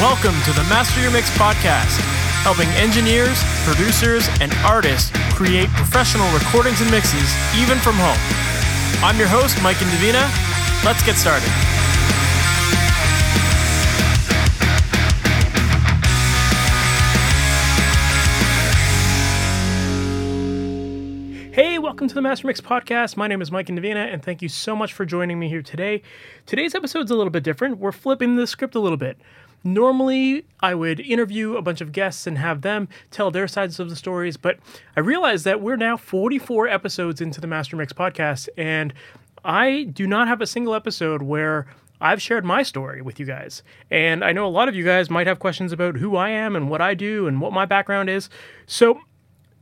Welcome to the Master Your Mix podcast, helping engineers, producers, and artists create professional recordings and mixes even from home. I'm your host, Mike Indovina. Let's get started. Hey, welcome to the Master Mix podcast. My name is Mike Indovina, and thank you so much for joining me here today. Today's episode's a little bit different. We're flipping the script a little bit. Normally, I would interview a bunch of guests and have them tell their sides of the stories, but I realized that we're now 44 episodes into the Master Mix podcast, and I do not have a single episode where I've shared my story with you guys. And I know a lot of you guys might have questions about who I am and what I do and what my background is. So,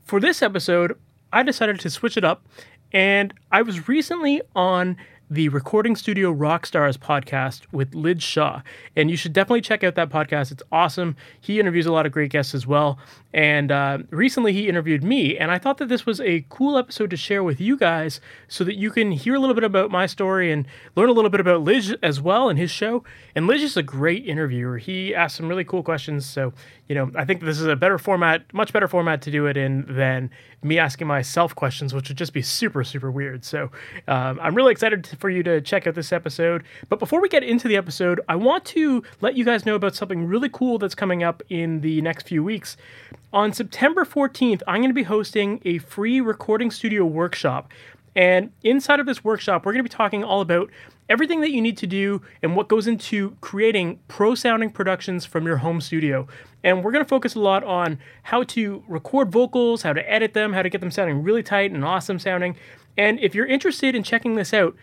for this episode, I decided to switch it up. And I was recently on the Recording Studio Rockstars podcast with Lij Shaw. And you should definitely check out that podcast. It's awesome. He interviews a lot of great guests as well. And uh, recently he interviewed me. And I thought that this was a cool episode to share with you guys so that you can hear a little bit about my story and learn a little bit about Lij as well and his show. And Lij is a great interviewer. He asked some really cool questions. So, you know, I think this is a better format, much better format to do it in than me asking myself questions, which would just be super, super weird. So um, I'm really excited to, for you to check out this episode. But before we get into the episode, I want to let you guys know about something really cool that's coming up in the next few weeks. On September 14th, I'm going to be hosting a free recording studio workshop. And inside of this workshop, we're going to be talking all about everything that you need to do and what goes into creating pro sounding productions from your home studio. And we're going to focus a lot on how to record vocals, how to edit them, how to get them sounding really tight and awesome sounding. And if you're interested in checking this out,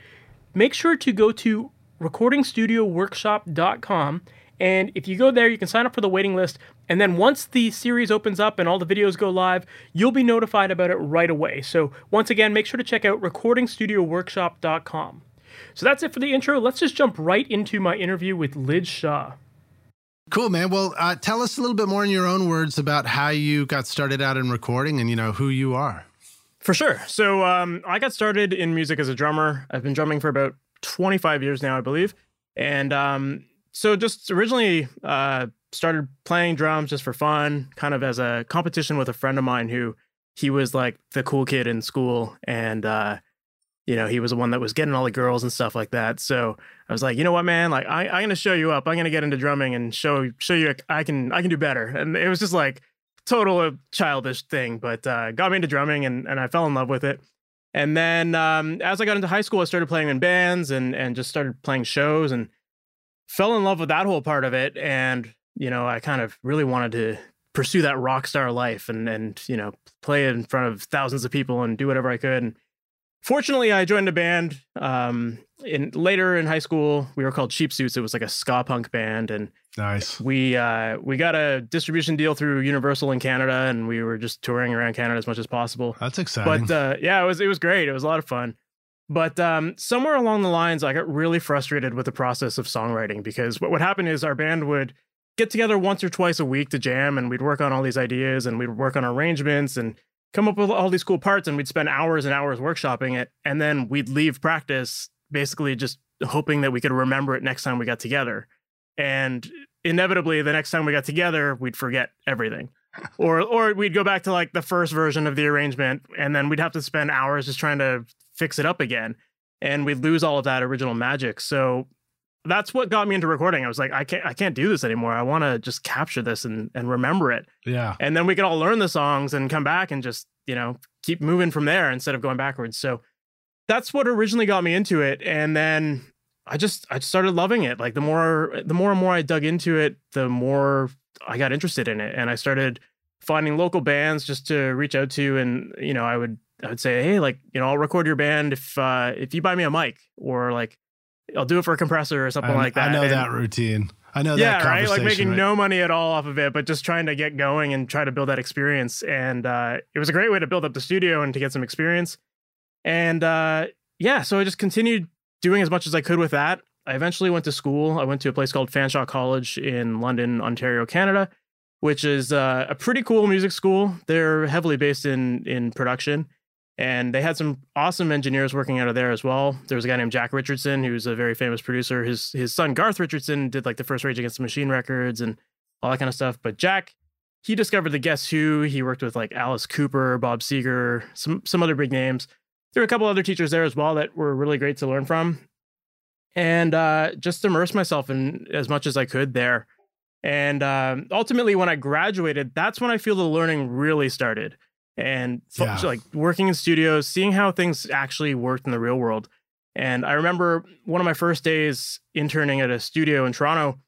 make sure to go to recordingstudioworkshop.com. And if you go there, you can sign up for the waiting list. And then once the series opens up and all the videos go live, you'll be notified about it right away. So once again, make sure to check out recordingstudioworkshop.com. So that's it for the intro. Let's just jump right into my interview with Lij Shaw. Cool, man. Well, uh, tell us a little bit more in your own words about how you got started out in recording and, you know, who you are. For sure. So um, I got started in music as a drummer. I've been drumming for about 25 years now, I believe. And um, so just originally uh, started playing drums just for fun, kind of as a competition with a friend of mine who he was like the cool kid in school. And, uh, you know, he was the one that was getting all the girls and stuff like that. So I was like, you know what, man, like I, I'm gonna show you up. I'm gonna get into drumming and show show you I can I can do better. And it was just like total childish thing, but uh, got me into drumming and, and I fell in love with it. And then um, as I got into high school, I started playing in bands and and just started playing shows and fell in love with that whole part of it. And you know, I kind of really wanted to pursue that rock star life and and you know play in front of thousands of people and do whatever I could. And fortunately, I joined a band um, in later in high school. We were called Cheap Suits. It was like a ska punk band, and Nice. we uh, we got a distribution deal through Universal in Canada, and we were just touring around Canada as much as possible. That's exciting. But uh, yeah, it was it was great. It was a lot of fun. But um, somewhere along the lines, I got really frustrated with the process of songwriting because what would happen is our band would get together once or twice a week to jam, and we'd work on all these ideas, and we'd work on arrangements, and come up with all these cool parts, and we'd spend hours and hours workshopping it, and then we'd leave practice basically just hoping that we could remember it next time we got together. And inevitably, the next time we got together, we'd forget everything. or or we'd go back to like the first version of the arrangement and then we'd have to spend hours just trying to fix it up again and we'd lose all of that original magic so that's what got me into recording. I was like i can't i can't do this anymore. I want to just capture this and and remember it. Yeah. and then we could all learn the songs and come back and just you know keep moving from there instead of going backwards. So that's what originally got me into it. And then i just i started loving it. Like the more the more and more i dug into it the more i got interested in it. And i started finding local bands just to reach out to. And you know i would i would say hey like you know i'll record your band if uh if you buy me a mic or like i'll do it for a compressor or something I, like that I know And- that routine. I know yeah, that right. Like making right? no money at all off of it, but just trying to get going and try to build that experience. And uh, it was a great way to build up the studio and to get some experience. And uh, yeah, so I just continued doing as much as I could with that. I eventually went to school. I went to a place called Fanshawe College in London, Ontario, Canada, which is uh, a pretty cool music school. They're heavily based in in production. And they had some awesome engineers working out of there as well. There was a guy named Jack Richardson, who's a very famous producer. His his son Garth Richardson did like the first Rage Against the Machine records and all that kind of stuff. But Jack, he discovered the Guess Who. He worked with like Alice Cooper, Bob Seger, some some other big names. There were a couple other teachers there as well that were really great to learn from, and uh, just immerse myself in as much as I could there. And um, ultimately, when I graduated, that's when I feel the learning really started and yeah. like working in studios, seeing how things actually worked in the real world. And I remember one of my first days interning at a studio in Toronto.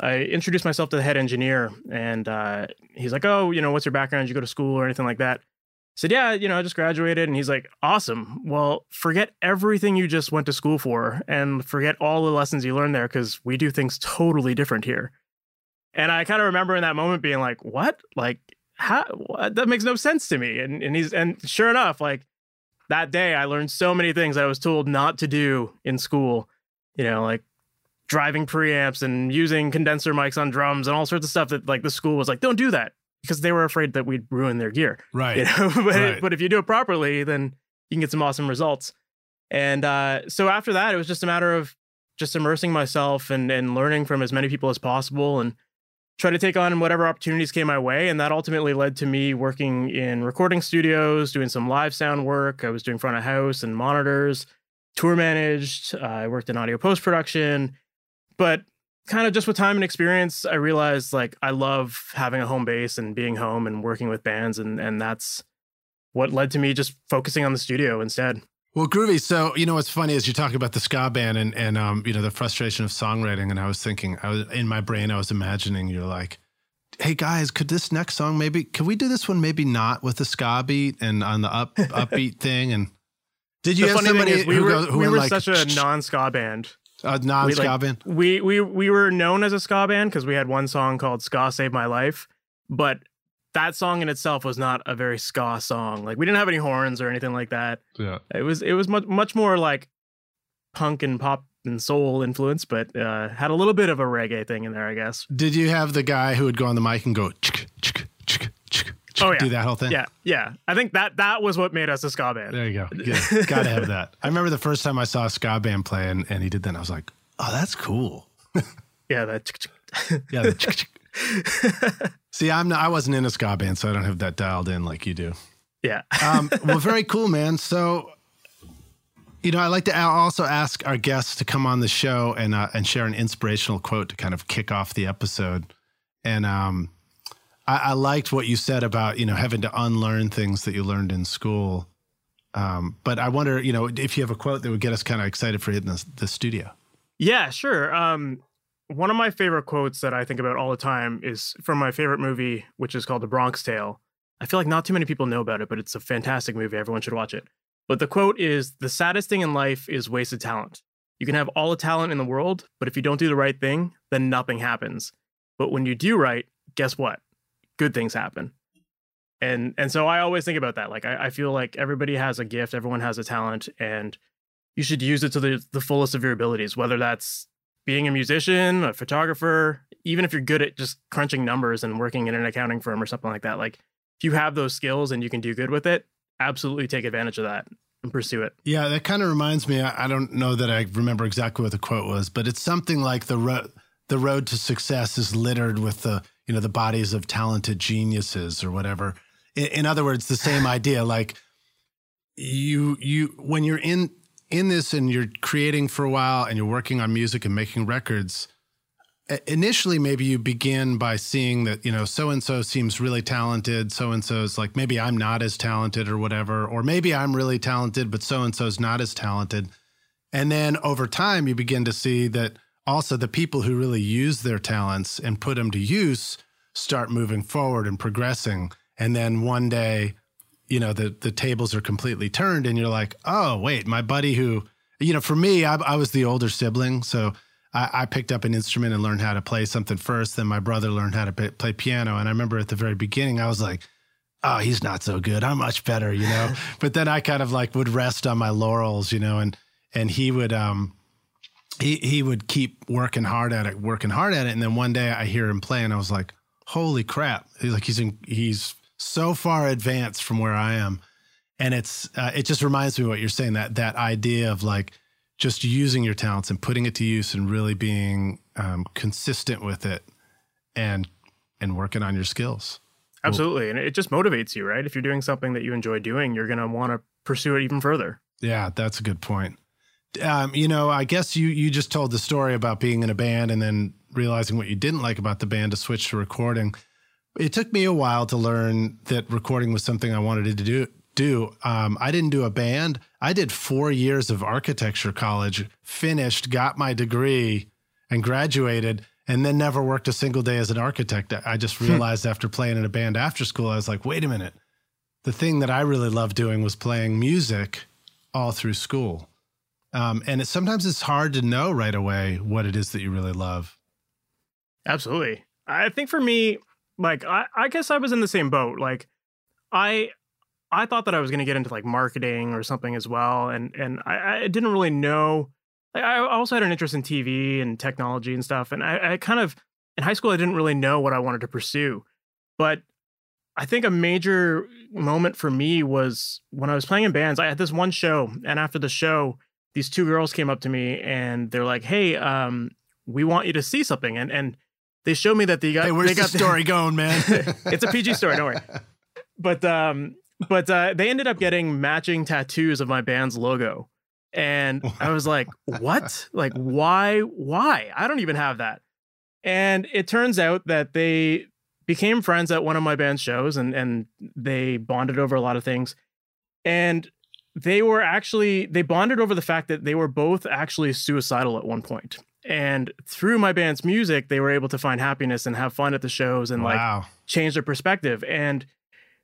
I introduced myself to the head engineer, and uh, he's like, "Oh, you know, what's your background? Did you go to school or anything like that?" I said, "Yeah, you know, I just graduated." And he's like, "Awesome. Well, forget everything you just went to school for, and forget all the lessons you learned there, because we do things totally different here." And I kind of remember in that moment being like, "What? Like, how that makes no sense to me. And and he's and sure enough like that day i learned so many things i was told not to do in school you know like driving preamps and using condenser mics on drums and all sorts of stuff that like the school was like don't do that because they were afraid that we'd ruin their gear right. you know? But, right. but if you do it properly then you can get some awesome results. And uh, so after that it was just a matter of just immersing myself and and learning from as many people as possible and try to take on whatever opportunities came my way. And that ultimately led to me working in recording studios, doing some live sound work. I was doing front of house and monitors, tour managed. Uh, I worked in audio post production. But kind of just with time and experience, I realized like I love having a home base and being home and working with bands. And, and that's what led to me just focusing on the studio instead. Well, groovy. So you know what's funny is you're talking about the ska band and and um, you know the frustration of songwriting, and I was thinking, I was in my brain, I was imagining you're like, hey guys, could this next song maybe could we do this one maybe not with the ska beat and on the up upbeat thing? And did you the have somebody we who, were, who we were like, such a non ska band. A non ska like, band. We we we were known as a ska band because we had one song called "Ska Save My Life," but that song in itself was not a very ska song. Like we didn't have any horns or anything like that. Yeah. It was it was much much more like punk and pop and soul influence, but uh, had a little bit of a reggae thing in there, I guess. Did you have the guy who would go on the mic and go chick chick chick chick oh, yeah. do that whole thing? Yeah, yeah. I think that that was what made us a ska band. There you go. Yeah, gotta have that. I remember the first time I saw a ska band play and, and he did that. And I was like, oh, that's cool. yeah, that. yeah, the See, I'm not, I wasn't in a ska band, so I don't have that dialed in like you do. Yeah. um, well, very cool, man. So, you know, I like to also ask our guests to come on the show and uh, and share an inspirational quote to kind of kick off the episode. And um, I, I, liked what you said about you know having to unlearn things that you learned in school. Um, but I wonder, you know, if you have a quote that would get us kind of excited for hitting the, the studio. Yeah, sure. Um, one of my favorite quotes that I think about all the time is from my favorite movie, which is called The Bronx Tale. I feel like not too many people know about it, but it's a fantastic movie. Everyone should watch it. But the quote is The saddest thing in life is wasted talent. You can have all the talent in the world, but if you don't do the right thing, then nothing happens. But when you do right, guess what? Good things happen. And and so I always think about that. Like I, I feel like everybody has a gift, everyone has a talent, and you should use it to the, the fullest of your abilities, whether that's being a musician, a photographer, even if you're good at just crunching numbers and working in an accounting firm or something like that, like if you have those skills and you can do good with it, absolutely take advantage of that and pursue it. Yeah, that kind of reminds me. I, don't know that I remember exactly what the quote was, but it's something like the road the road to success is littered with the you know the bodies of talented geniuses or whatever. In, in other words, the same idea. Like you you when you're in in this and you're creating for a while and you're working on music and making records, initially maybe you begin by seeing that, you know, so and so seems really talented. So and so's like, maybe I'm not as talented or whatever. Or maybe I'm really talented, but so and so's not as talented. And then over time, you begin to see that also the people who really use their talents and put them to use start moving forward and progressing. And then one day, you know the the tables are completely turned and you're like oh wait my buddy who you know for me i, I was the older sibling. So I, I, picked up an instrument and learned how to play something first. Then my brother learned how to play, play piano. And i remember at the very beginning i was like oh he's not so good. I'm much better you know? But then i kind of like would rest on my laurels you know and and he would um he he would keep working hard at it working hard at it. And then one day i hear him play and i was like holy crap. He's like he's in, he's so far advanced from where I am. and it's uh, it just reminds me of what you're saying that that idea of like just using your talents and putting it to use and really being um, consistent with it and and working on your skills. Absolutely, and it just motivates you, right? If you're doing something that you enjoy doing, you're going to want to pursue it even further. Yeah, that's a good point. Um, you know, I guess you you just told the story about being in a band and then realizing what you didn't like about the band to switch to recording. It took me a while to learn that recording was something I wanted to do. Do um, I didn't do a band. I did four years of architecture college, finished, got my degree, and graduated, and then never worked a single day as an architect. I just hmm. realized after playing in a band after school, I was like, wait a minute. The thing that I really loved doing was playing music all through school. Um, and it, sometimes it's hard to know right away what it is that you really love. Absolutely. I think for me, like I, I guess I was in the same boat. Like I I thought that I was going to get into like marketing or something as well, and and I, I didn't really know. Like, I also had an interest in TV and technology and stuff, and I, I kind of in high school I didn't really know what I wanted to pursue, but I think a major moment for me was when I was playing in bands. I had this one show, and after the show, these two girls came up to me and they're like, "Hey, um, we want you to see something," and and they showed me that they got. Hey, where's they got the story going, man? it's a PG story, don't worry. But um, but uh, they ended up getting matching tattoos of my band's logo, and I was like, "What? Like, why? Why? I don't even have that." And it turns out that they became friends at one of my band's shows, and and they bonded over a lot of things. And they were actually they bonded over the fact that they were both actually suicidal at one point and through my band's music they were able to find happiness and have fun at the shows and wow. like change their perspective. And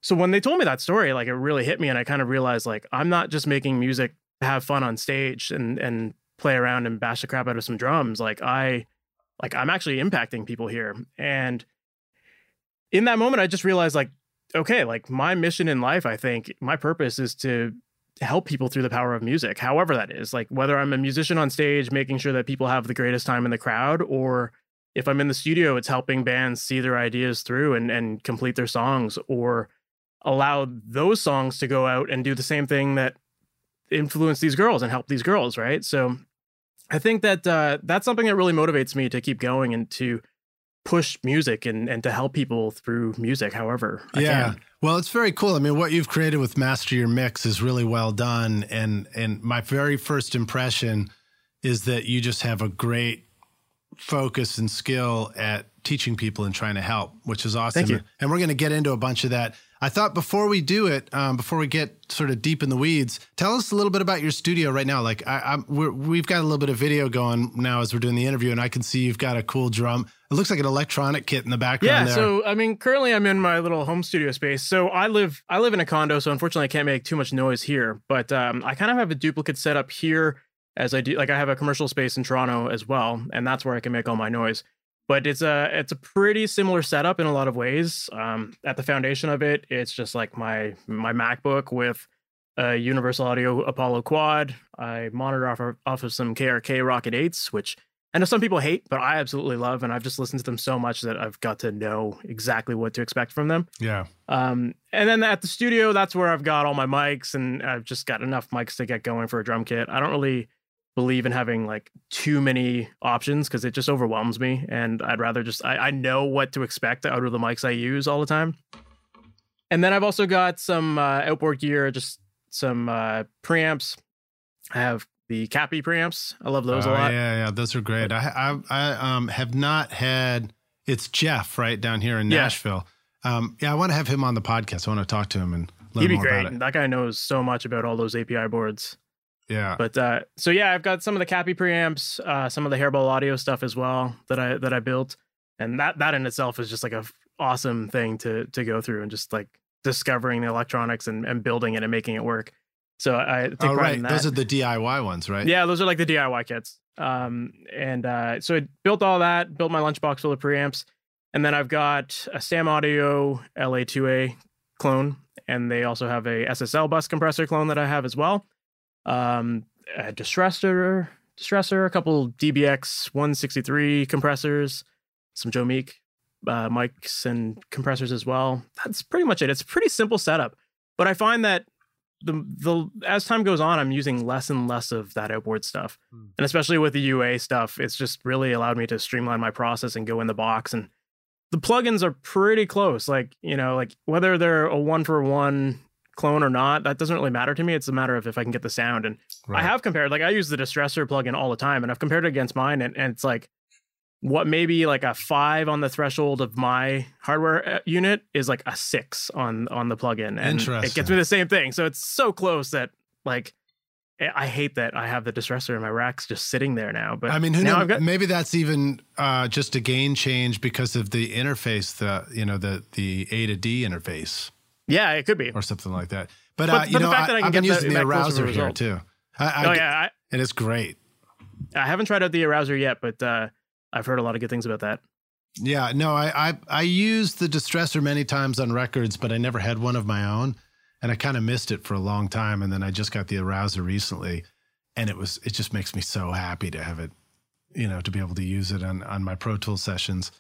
so when they told me that story like it really hit me and i kind of realized like i'm not just making music to have fun on stage and and play around and bash the crap out of some drums. Like i like i'm actually impacting people here. And in that moment i just realized like okay like my mission in life i think my purpose is to help people through the power of music, however that is. Like whether I'm a musician on stage, making sure that people have the greatest time in the crowd, or if I'm in the studio, it's helping bands see their ideas through and, and complete their songs, or allow those songs to go out and do the same thing that influence these girls and help these girls, right? So I think that uh, that's something that really motivates me to keep going and to push music and, and to help people through music, however. I yeah. Can. Well, it's very cool. I mean, what you've created with Master Your Mix is really well done. And and my very first impression is that you just have a great focus and skill at teaching people and trying to help, which is awesome. Thank you. And we're going to get into a bunch of that I thought before we do it, um, before we get sort of deep in the weeds, tell us a little bit about your studio right now. Like I'm we have got a little bit of video going now as we're doing the interview, and I can see you've got a cool drum. It looks like an electronic kit in the background. Yeah. There. So I mean, currently I'm in my little home studio space. So I live I live in a condo, so unfortunately I can't make too much noise here. But um, I kind of have a duplicate setup here as I do. Like I have a commercial space in Toronto as well, and that's where I can make all my noise but it's a it's a pretty similar setup in a lot of ways. Um, at the foundation of it, it's just like my my MacBook with a Universal Audio Apollo Quad. I monitor off of, off of some KRK Rokit Eights, which I know some people hate, but I absolutely love, and I've just listened to them so much that I've got to know exactly what to expect from them. Yeah. Um, and then at the studio, that's where I've got all my mics, and I've just got enough mics to get going for a drum kit. I don't really believe in having like too many options because it just overwhelms me and i'd rather just I, I know what to expect out of the mics i use all the time and then i've also got some uh, outboard gear just some uh, preamps i have the CAPI preamps i love those a lot yeah yeah those are great i i, I um, have not had it's jeff right down here in nashville yeah. um yeah i want to have him on the podcast i want to talk to him and learn He'd be more great. about it that guy knows so much about all those API boards yeah. But uh, so yeah, I've got some of the CAPI preamps, uh, some of the Hairball audio stuff as well that I that I built, and that that in itself is just like a f- awesome thing to to go through and just like discovering the electronics and, and building it and making it work. So I take oh, right. Those are the DIY ones, right? Yeah, those are like the DIY kits. Um, and uh, so I built all that, built my lunchbox full of preamps, and then I've got a Stam Audio LA2A clone, and they also have a SSL bus compressor clone that I have as well um, a distressor, distressor, a couple DBX 163 compressors, some Joe Meek uh, mics and compressors as well. That's pretty much it. It's a pretty simple setup, but I find that the the as time goes on, I'm using less and less of that outboard stuff, Hmm. and especially with the UA stuff, it's just really allowed me to streamline my process and go in the box. And the plugins are pretty close. Like you know, like whether they're a one for one clone or not, that doesn't really matter to me. It's a matter of if I can get the sound. And I have compared, like I use the distressor plugin all the time, and I've compared it against mine, and, and it's like what maybe like a five on the threshold of my hardware uh, unit is like a six on on the plugin, and it gets me the same thing. So it's so close that like I I hate that I have the distressor in my racks just sitting there now. But I mean, who now knows? Got Maybe that's even uh, just a gain change because of the interface, the you know the the A to D interface yeah, it could be. or something like that. But, But- uh, but you the know, fact I, that I can have been using the close Arousor here too, I, I, oh yeah, and it's great. I, I haven't tried out the Arousor yet, but uh, I've heard a lot of good things about that. Yeah, no, I, I I used the distressor many times on records, but I never had one of my own, and I kind of missed it for a long time. And then I just got the Arousor recently, and it was it just makes me so happy to have it, you know, to be able to use it on on my Pro Tool sessions.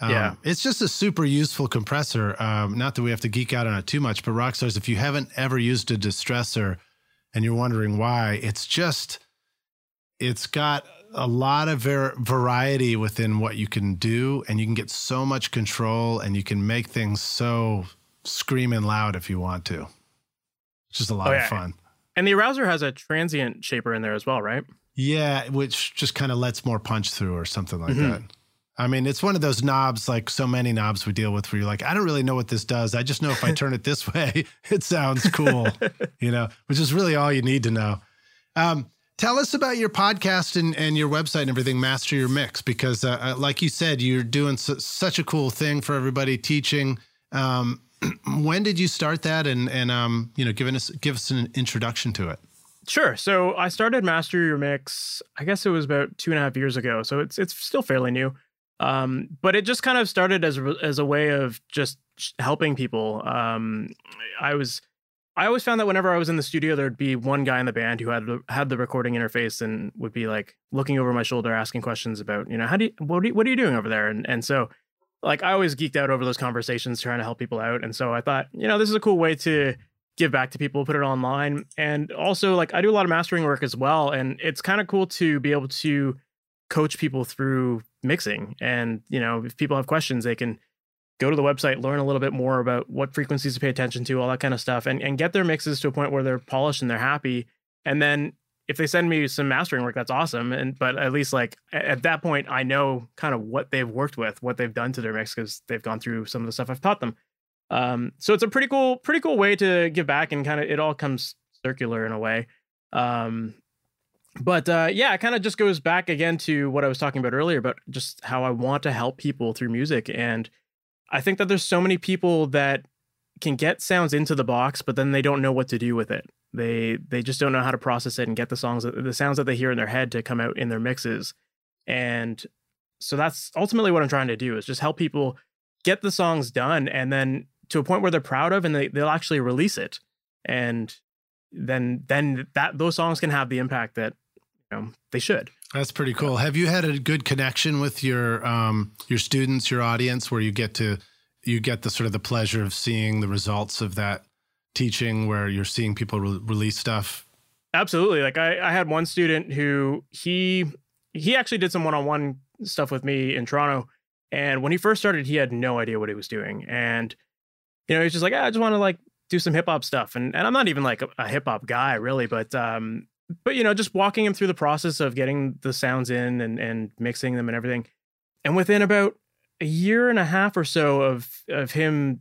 Um, Yeah. it's just a super useful compressor. Um, not that we have to geek out on it too much, but Rockstars, if you haven't ever used a distressor, and you're wondering why, it's just it's got a lot of var- variety within what you can do and you can get so much control and you can make things so screaming loud if you want to. It's just a lot Oh, of fun. And the Arousor has a transient shaper in there as well, right? yeah which just kind of lets more punch through or something like Mhm. that. I mean it's one of those knobs like so many knobs we deal with where you're like i don't really know what this does. I just know if i turn it this way it sounds cool you know which is really all you need to know. Um, tell us about your podcast and, and your website and everything master your mix because uh, uh, like you said you're doing su- such a cool thing for everybody teaching um, when did you start that and and um, you know giving us give us an introduction to it Sure. So I started Master Your Mix. I guess it was about two and a half years ago. So it's it's still fairly new, um, but it just kind of started as as a way of just helping people. Um, I was I always found that whenever I was in the studio, there'd be one guy in the band who had had the recording interface and would be like looking over my shoulder, asking questions about you know how do you, what are you, what are you doing over there, and and so like I always geeked out over those conversations, trying to help people out, and so I thought you know this is a cool way to give back to people, put it online. And also, like, I do a lot of mastering work as well. And it's kind of cool to be able to coach people through mixing. And, you know, if people have questions, they can go to the website, learn a little bit more about what frequencies to pay attention to, all that kind of stuff, and, and get their mixes to a point where they're polished and they're happy. And then if they send me some mastering work, that's awesome. And but at least like at that point, I know kind of what they've worked with, what they've done to their mix because they've gone through some of the stuff I've taught them. Um, so it's a pretty cool, pretty cool way to give back and kind of it all comes circular in a way. Um, but uh, yeah, it kind of just goes back again to what I was talking about earlier about just how I want to help people through music. And I think that there's so many people that can get sounds into the box, but then they don't know what to do with it. They they just don't know how to process it and get the songs the sounds that they hear in their head to come out in their mixes. And so that's ultimately what I'm trying to do is just help people get the songs done and then to a point where they're proud of and they, they'll actually release it. And then then that those songs can have the impact that you know they should. That's pretty cool. Have you had a good connection with your um, your students, your audience, where you get to you get the sort of the pleasure of seeing the results of that teaching, where you're seeing people re- release stuff? Absolutely. Like I, I had one student who he he actually did some one-on-one stuff with me in Toronto. And when he first started, he had no idea what he was doing. And you know, he's just like, "Ah, I just want to like do some hip hop stuff. And and I'm not even like a, a hip hop guy really, but um, but you know, just walking him through the process of getting the sounds in and and mixing them and everything. And within about a year and a half or so of of him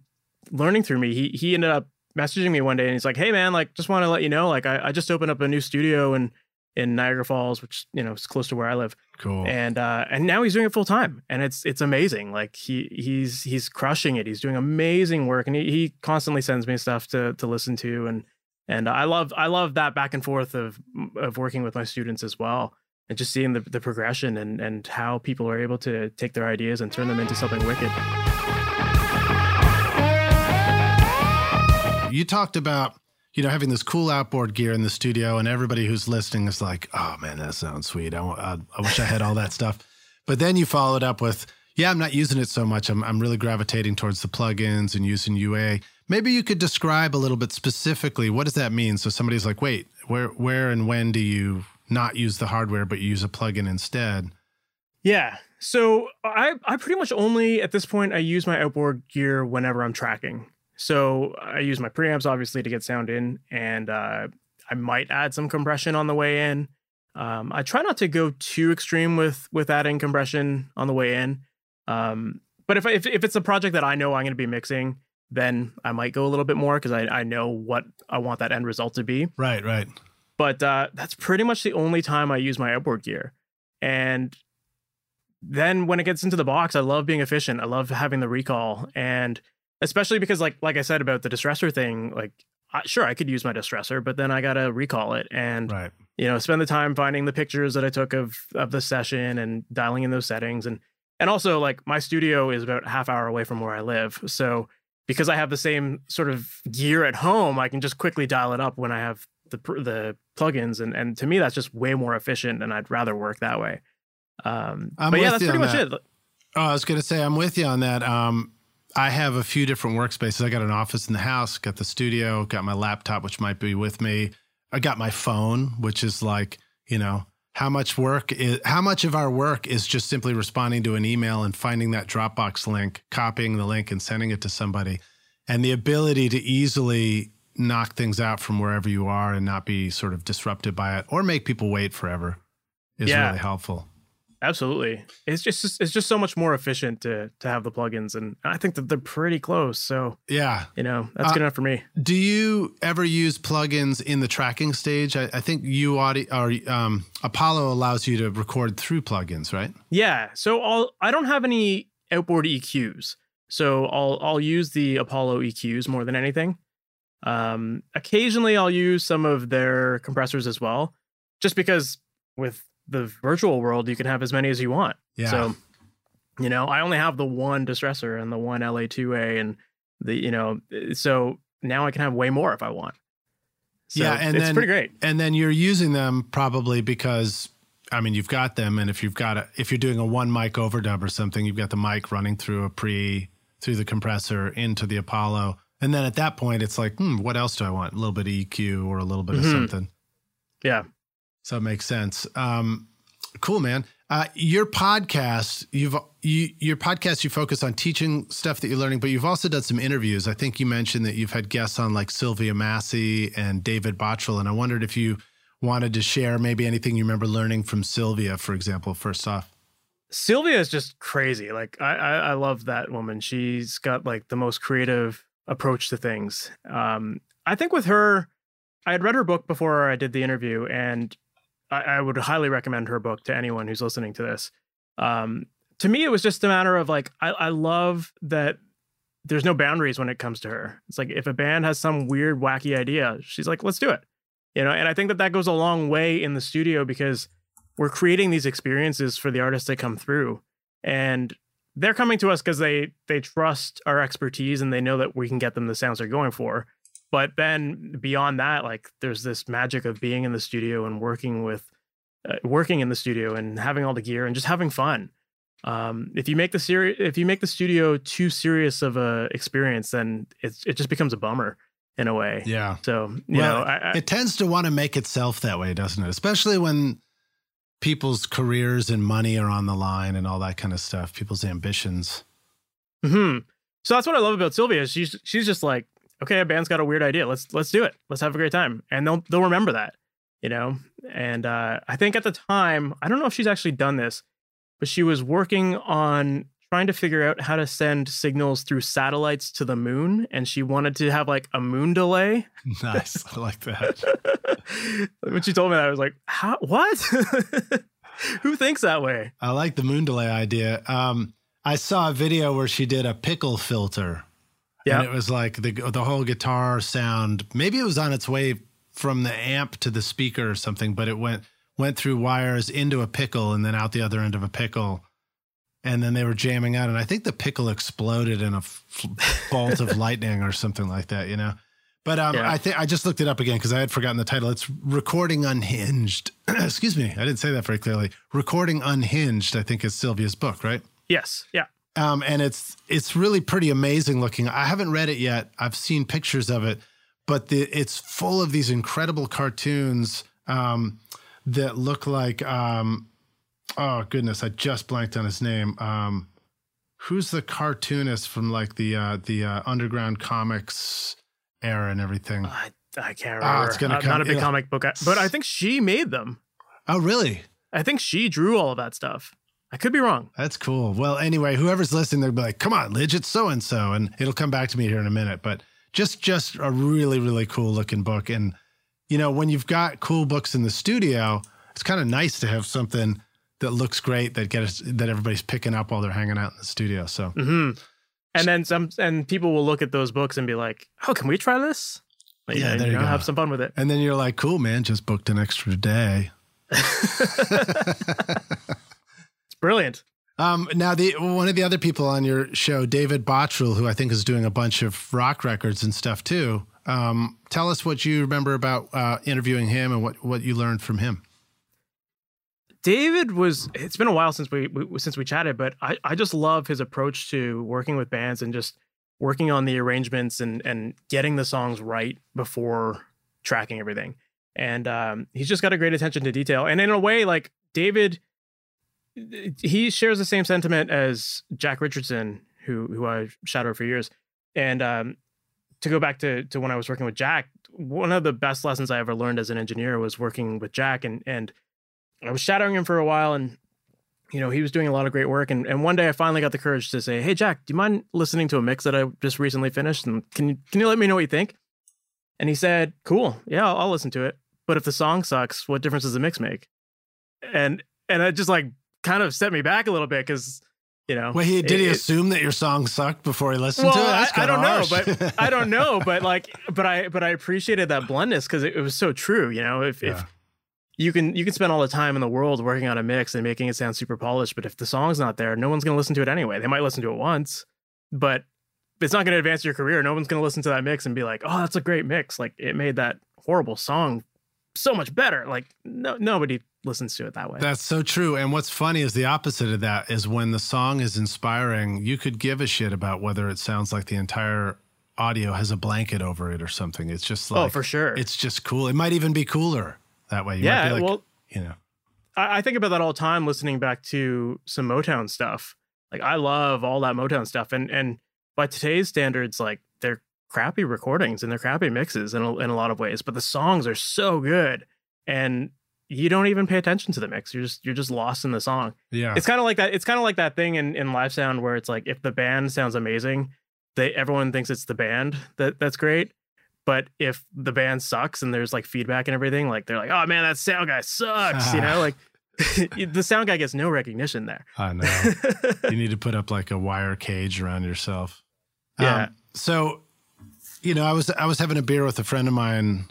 learning through me, he he ended up messaging me one day and he's like, Hey man, like just want to let you know, like I, I just opened up a new studio in in Niagara Falls, which you know is close to where I live. Cool. And uh and now he's doing it full time. And it's it's amazing. Like he he's he's crushing it. He's doing amazing work. And he, he constantly sends me stuff to to listen to and and I love I love that back and forth of of working with my students as well. And just seeing the, the progression and, and how people are able to take their ideas and turn them into something wicked. you talked about you know having this cool outboard gear in the studio and everybody who's listening is like oh man that sounds sweet i, I, I wish i had all that stuff but then you followed up with Yeah, I'm not using it so much. I'm I'm really gravitating towards the plugins and using UA. Maybe you could describe a little bit specifically what does that mean? So somebody's like, wait, where where and when do you not use the hardware but use a plugin instead? Yeah. So I I pretty much only at this point I use my outboard gear whenever I'm tracking. So I use my preamps obviously to get sound in, and uh, I might add some compression on the way in. Um, I try not to go too extreme with with adding compression on the way in. Um, but if, if if it's a project that I know I'm going to be mixing, then I might go a little bit more because I I know what I want that end result to be. Right, right. But uh, that's pretty much the only time I use my outboard gear, and then when it gets into the box, I love being efficient. I love having the recall, and especially because like like I said about the distressor thing, like I, sure I could use my distressor, but then I gotta recall it and right. you know spend the time finding the pictures that I took of of the session and dialing in those settings and and also like my studio is about a half hour away from where I live, so because I have the same sort of gear at home, I can just quickly dial it up when I have the the plugins and and to me that's just way more efficient and I'd rather work that way. Um, but yeah, that's pretty much that. it. Oh, I was going to say I'm with you on that. Um, I have a few different workspaces. I got an office in the house, got the studio, got my laptop, which might be with me. I got my phone, which is like, you know, how much work is how much of our work is just simply responding to an email and finding that Dropbox link, copying the link and sending it to somebody. And the ability to easily knock things out from wherever you are and not be sort of disrupted by it or make people wait forever is yeah. really helpful. Absolutely. It's just it's just so much more efficient to to have the plugins and I think that they're pretty close. So Yeah. You know, that's uh, good enough for me. Do you ever use plugins in the tracking stage? I, I think you audio or um, Apollo allows you to record through plugins, right? Yeah. So I'll I don't have any outboard EQs. So I'll I'll use the Apollo EQs more than anything. Um occasionally I'll use some of their compressors as well. Just because with the virtual world, you can have as many as you want. Yeah. So, you know, I only have the one distressor and the one LA2A and the, you know, so now I can have way more if I want. So yeah, and it's then, pretty great. And then you're using them probably because I mean you've got them, and if you've got a if you're doing a one mic overdub or something, you've got the mic running through a pre through the compressor into the Apollo, and then at that point it's like, hmm, what else do I want? A little bit of EQ or a little bit mm-hmm. of something. Yeah, so it makes sense. Um, cool, man. Uh, your podcast, you've you, your podcast, you focus on teaching stuff that you're learning, but you've also done some interviews. I think you mentioned that you've had guests on like Sylvia Massy and David Bottrill, and I wondered if you wanted to share maybe anything you remember learning from Sylvia, for example. First off, Sylvia is just crazy. Like I, I, I love that woman. She's got like the most creative approach to things. Um, I think with her, I had read her book before I did the interview, and I, I, would highly recommend her book to anyone who's listening to this. Um, to me, it was just a matter of like, I, I love that there's no boundaries when it comes to her. It's like if a band has some weird, wacky idea, she's like, let's do it. You know, and I think that that goes a long way in the studio because we're creating these experiences for the artists that come through, and they're coming to us because they they trust our expertise and they know that we can get them the sounds they're going for. But then beyond that, like there's this magic of being in the studio and working with, uh, working in the studio and having all the gear and just having fun. Um, if you make the series, if you make the studio too serious of a experience, then it's it just becomes a bummer in a way. Yeah. So you well, know, I, I, it tends to want to make itself that way, doesn't it? Especially when people's careers and money are on the line and all that kind of stuff. People's ambitions. Hmm. So that's what I love about Sylvia. She's she's just like okay, a band's got a weird idea. Let's let's do it. Let's have a great time, and they'll they'll remember that, you know. And uh, I think at the time, I don't know if she's actually done this, but she was working on trying to figure out how to send signals through satellites to the moon, and she wanted to have like a moon delay. Nice, I like that. when she told me that, I was like, "How? What? Who thinks that way?" I like the moon delay idea. Um, I saw a video where she did a pickle filter yeah. And it was like the the whole guitar sound. Maybe it was on its way from the amp to the speaker or something, but it went went through wires into a pickle and then out the other end of a pickle. And then they were jamming out, and I think the pickle exploded in a f- bolt of lightning or something like that, you know. But um, yeah. I think I just looked it up again because I had forgotten the title. It's Recording Unhinged. Excuse me, I didn't say that very clearly. Recording Unhinged, I think, is Sylvia's book, right? Yes. Yeah. Um, and it's it's really pretty amazing looking. I haven't read it yet. I've seen pictures of it, but the, it's full of these incredible cartoons um, that look like. Um, oh goodness, I just blanked on his name. Um, who's the cartoonist from like the uh, the uh, underground comics era and everything? I, I can't Oh, remember. it's gonna I'm come- not a big comic book but I think she made them. Oh, really? I think she drew all of that stuff. I could be wrong. That's cool. Well, anyway, whoever's listening, they'll be like, "Come on, Lij, it's so and so," and it'll come back to me here in a minute. But just, just a really, really cool looking book. And you know, when you've got cool books in the studio, it's kind of nice to have something that looks great that gets that everybody's picking up while they're hanging out in the studio. So hmm And then some, and people will look at those books and be like, "Oh, can we try this?" Like, Yeah, there you know, go. Have some fun with it. And then you're like, cool, man, just booked an extra day. It's brilliant. Um, now, the one of the other people on your show, David Bottrill, who I think is doing a bunch of rock records and stuff too. Um, tell us what you remember about uh, interviewing him and what, what you learned from him. David was. It's been a while since we, we since we chatted, but I I just love his approach to working with bands and just working on the arrangements and and getting the songs right before tracking everything. And um, he's just got a great attention to detail. And in a way, like David, he shares the same sentiment as Jack Richardson, who who I shadowed for years. And um, to go back to to when I was working with Jack, one of the best lessons I ever learned as an engineer was working with Jack and and I was shadowing him for a while and you know, he was doing a lot of great work and, and one day I finally got the courage to say, "Hey Jack, do you mind listening to a mix that I just recently finished and can you can you let me know what you think?" And he said, "Cool. Yeah, I'll, I'll listen to it. But if the song sucks, what difference does the mix make?" And and it just like kind of set me back a little bit cuz you know, Well, he did he it- it- assume that your song sucked before he listened well, to it? I, I don't know, but I don't know, but like, but I, but I appreciated that bluntness because it, it was so true. You know, if Yeah. if you can you can spend all the time in the world working on a mix and making it sound super polished, but if the song's not there, no one's going to listen to it anyway. They might listen to it once, but it's not going to advance your career. No one's going to listen to that mix and be like, "Oh, that's a great mix." Like it made that horrible song so much better. Like no nobody listens to it that way. That's so true. And what's funny is the opposite of that is when the song is inspiring, you could give a shit about whether it sounds like the entire audio has a blanket over it or something. It's just oh, like oh, for sure. it's just cool. It might even be cooler that way. You might yeah. be like, well, you know. I, I think about that all the time listening back to some Motown stuff. Like I love all that Motown stuff, and and by today's standards, like they're crappy recordings and they're crappy mixes in a, in a lot of ways, but the songs are so good, and you don't even pay attention to the mix. You're just you're just lost in the song. Yeah. It's kind of like that. It's kind of like that thing in in live sound where it's like if the band sounds amazing, they everyone thinks it's the band that that's great. But if the band sucks and there's like feedback and everything, like they're like, "Oh man, that sound guy sucks," you know, like the sound guy gets no recognition there. I know. you need to put up like a wire cage around yourself. Yeah. Um, so, you know, I was I was having a beer with a friend of mine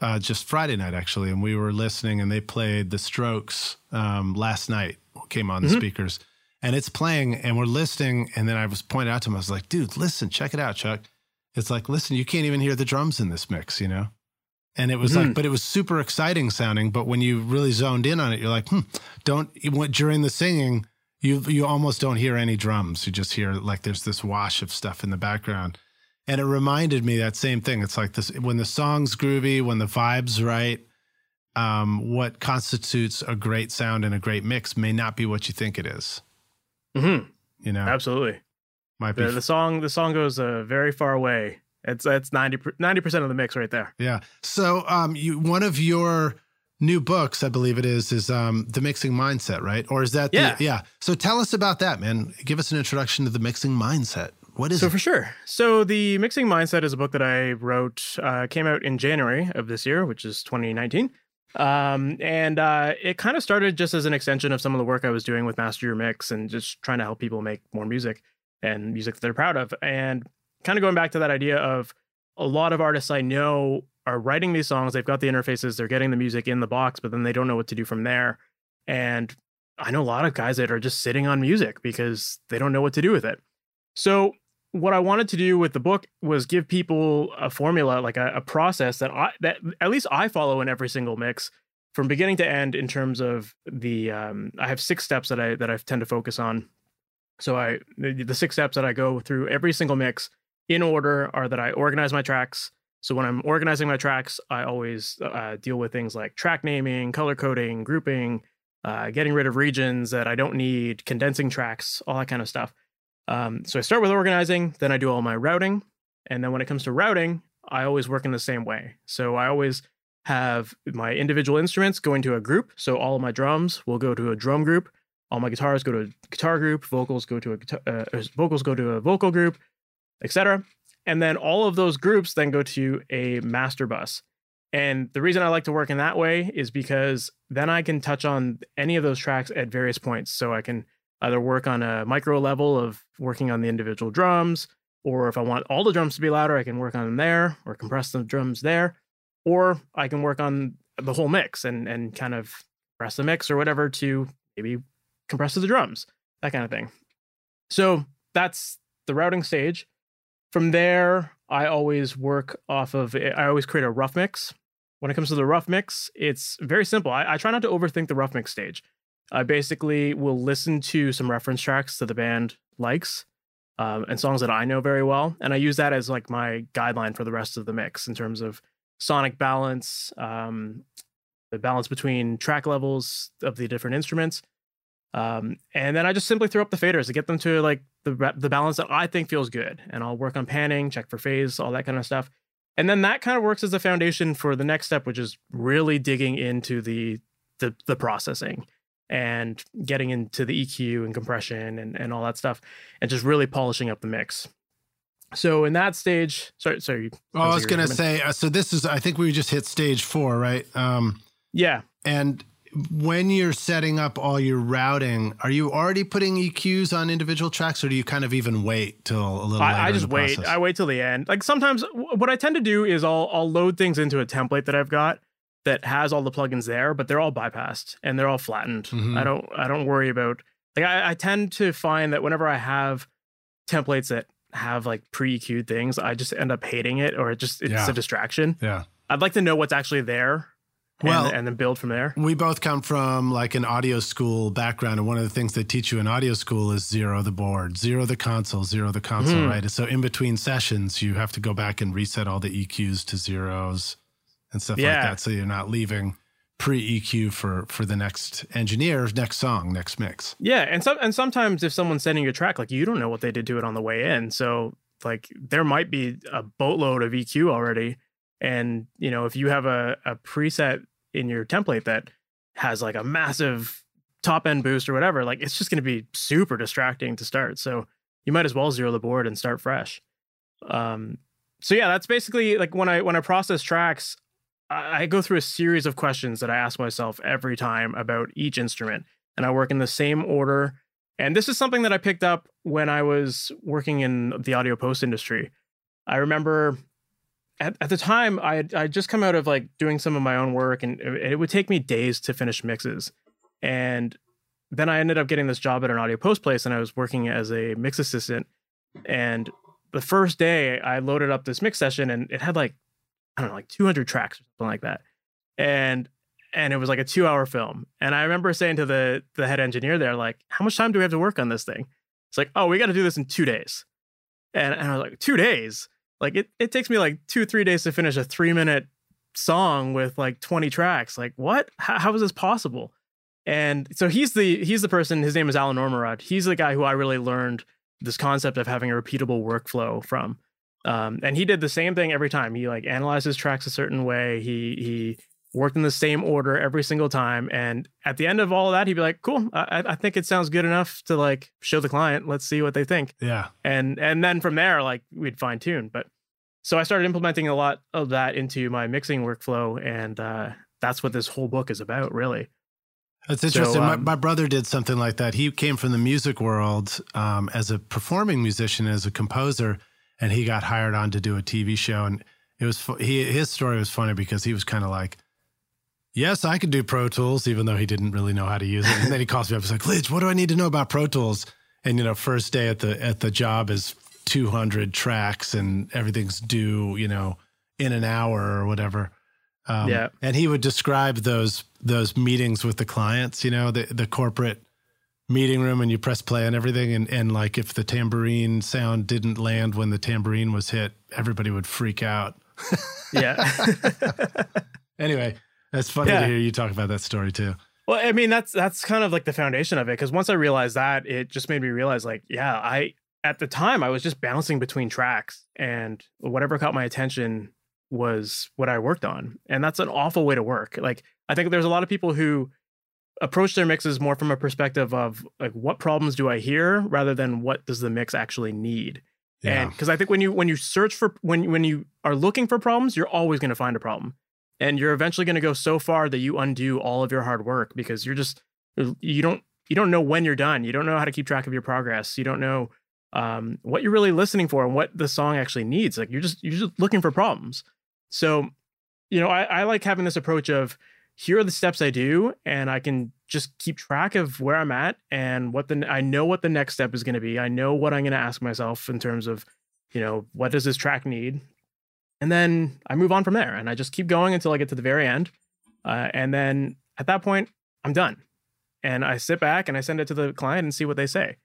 uh, just Friday night actually, and we were listening, and they played The Strokes um, last night. Came on the Mhm. speakers, and it's playing, and we're listening, and then I was pointing out to him, I was like, "Dude, listen, check it out, Chuck." It's like, listen, you can't even hear the drums in this mix, you know. And it was like, Mhm. but it was super exciting sounding. But when you really zoned in on it, you're like, hmm, don't during the singing, you you almost don't hear any drums. You just hear like there's this wash of stuff in the background. And it reminded me that same thing. It's like this when the song's groovy, when the vibe's right, um, what constitutes a great sound and a great mix may not be what you think it is. hmm You know, Absolutely. might be The, the song the song goes uh, very far away. It's it's 90 percent of the mix right there. Yeah. So, um, you one of your new books, I believe it is, is um, the mixing mindset, right? Or is that? The, Yeah. Yeah. So tell us about that, man. Give us an introduction to the mixing mindset. What is So it? for sure. So the mixing mindset is a book that I wrote. Uh, came out in January of this year, which is 2019. Um, and uh, it kind of started just as an extension of some of the work I was doing with Master Your Mix and just trying to help people make more music and music that they're proud of. And kind of going back to that idea of a lot of artists I know are writing these songs. They've got the interfaces, they're getting the music in the box, but then they don't know what to do from there. And I know a lot of guys that are just sitting on music because they don't know what to do with it. So what I wanted to do with the book was give people a formula, like a, a process that I that at least I follow in every single mix from beginning to end in terms of the um, I have six steps that I that I tend to focus on. So I the, six steps that I go through every single mix in order are that I organize my tracks. So when I'm organizing my tracks, I always uh, deal with things like track naming, color coding, grouping, uh, getting rid of regions that I don't need, condensing tracks, all that kind of stuff. Um, so I start with organizing, then I do all my routing, and then when it comes to routing, I always work in the same way. So I always have my individual instruments go into a group. So all of my drums will go to a drum group. All my guitars go to a guitar group. Vocals go to a guitar, uh, uh vocals go to a vocal group, etc. And then all of those groups then go to a master bus. And the reason I like to work in that way is because then I can touch on any of those tracks at various points. So I can either work on a micro level of working on the individual drums, or if I want all the drums to be louder, I can work on them there or compress the drums there, or I can work on the whole mix and and kind of press the mix or whatever to maybe compress the drums, that kind of thing. So that's the routing stage. From there, I always work off of I always create a rough mix. When it comes to the rough mix, it's very simple. I, I try not to overthink the rough mix stage. I basically will listen to some reference tracks that the band likes um, and songs that I know very well. And I use that as like my guideline for the rest of the mix in terms of sonic balance, um, the balance between track levels of the different instruments. Um, and then I just simply throw up the faders to get them to like the the balance that I think feels good. And I'll work on panning, check for phase, all that kind of stuff. And then that kind of works as a foundation for the next step, which is really digging into the the, the processing and getting into the EQ and compression and, and all that stuff and just really polishing up the mix. So in that stage, sorry, sorry. Oh, I was gonna say, uh, so this is, I think we just hit stage four, right? Um, yeah. And when you're setting up all your routing, are you already putting EQs on individual tracks, or do you kind of even wait till a little? I, I just wait. Process? I wait till the end. Like sometimes, what I tend to do is I'll I'll load things into a template that I've got, that has all the plugins there, but they're all bypassed and they're all flattened. Mm-hmm. I don't I don't worry about like I, I tend to find that whenever I have templates that have like pre EQ'd things, I just end up hating it or it just it's yeah. a distraction. Yeah. I'd like to know what's actually there. Well, and, and, then build from there. We both come from like an audio school background, and one of the things they teach you in audio school is zero the board, zero the console, zero the console, mm-hmm. right? So in between sessions, you have to go back and reset all the EQs to zeros and stuff yeah. like that. So you're not leaving pre EQ for for the next engineer, next song, next mix. Yeah, and some and sometimes if someone's sending you a track, like you don't know what they did to it on the way in, so like there might be a boatload of EQ already, and you know if you have a a preset in your template that has like a massive top end boost or whatever, like it's just going to be super distracting to start. So you might as well zero the board and start fresh. Um, so yeah, that's basically like when I when I process tracks, I go through a series of questions that I ask myself every time about each instrument, and I work in the same order. And this is something that I picked up when I was working in the audio post industry. I remember at, at the time I had I just come out of like doing some of my own work, and it, it would take me days to finish mixes. And then I ended up getting this job at an audio post place, and I was working as a mix assistant. And the first day, I loaded up this mix session, and it had like I don't know, like 200 tracks or something like that. And and it was like a two hour film. And I remember saying to the the head engineer there, like, how much time do we have to work on this thing? It's like, oh, we got to do this in two days. And, and I was like, two days? Like it, it takes me like two, three days to finish a three minute song with like 20 tracks. Like, what? How, how is this possible? And so he's the he's the person, his name is Alan Ormerod. He's the guy who I really learned this concept of having a repeatable workflow from. Um, and he did the same thing every time. He like analyzed his tracks a certain way. He he worked in the same order every single time. And at the end of all of that, he'd be like, "Cool, I, I think it sounds good enough to like show the client. Let's see what they think." Yeah. And and then from there, like we'd fine tune. But so I started implementing a lot of that into my mixing workflow, and uh, that's what this whole book is about, really. That's interesting. So, um, my, my, brother did something like that. He came from the music world um, as a performing musician, as a composer and he got hired on to do a TV show. And it was he his story was funny because he was kind of like, "Yes, I could do Pro Tools," even though he didn't really know how to use it. And then he calls me up. He's like, "Lij, what do I need to know about Pro Tools?" And you know, first day at the at the job is 200 tracks, and everything's due, you know, in an hour or whatever. Um, yeah. And he would describe those those meetings with the clients, you know, the the corporate meeting room and you press play on everything and, and like if the tambourine sound didn't land when the tambourine was hit everybody would freak out yeah anyway that's funny Yeah. to hear you talk about that story too Well, I mean, that's that's kind of like the foundation of it. Because once I realized that, it just made me realize, like, yeah, I at the time I was just bouncing between tracks, and whatever caught my attention was what I worked on, and that's an awful way to work. Like, I think there's a lot of people who approach their mixes more from a perspective of like, what problems do I hear, rather than what does the mix actually need. yeah And because I think when you when you search for when when you are looking for problems, you're always going to find a problem, and you're eventually going to go so far that you undo all of your hard work because you're just you don't you don't know when you're done. You don't know how to keep track of your progress. You don't know um, what you're really listening for and what the song actually needs. Like you're just you're just looking for problems. So, you know, I, I like having this approach of here are the steps I do, and I can just keep track of where I'm at and what the I know what the next step is going to be. I know what I'm going to ask myself in terms of, you know, what does this track need, and then I move on from there, and I just keep going until I get to the very end, uh, and then at that point I'm done, and I sit back and I send it to the client and see what they say.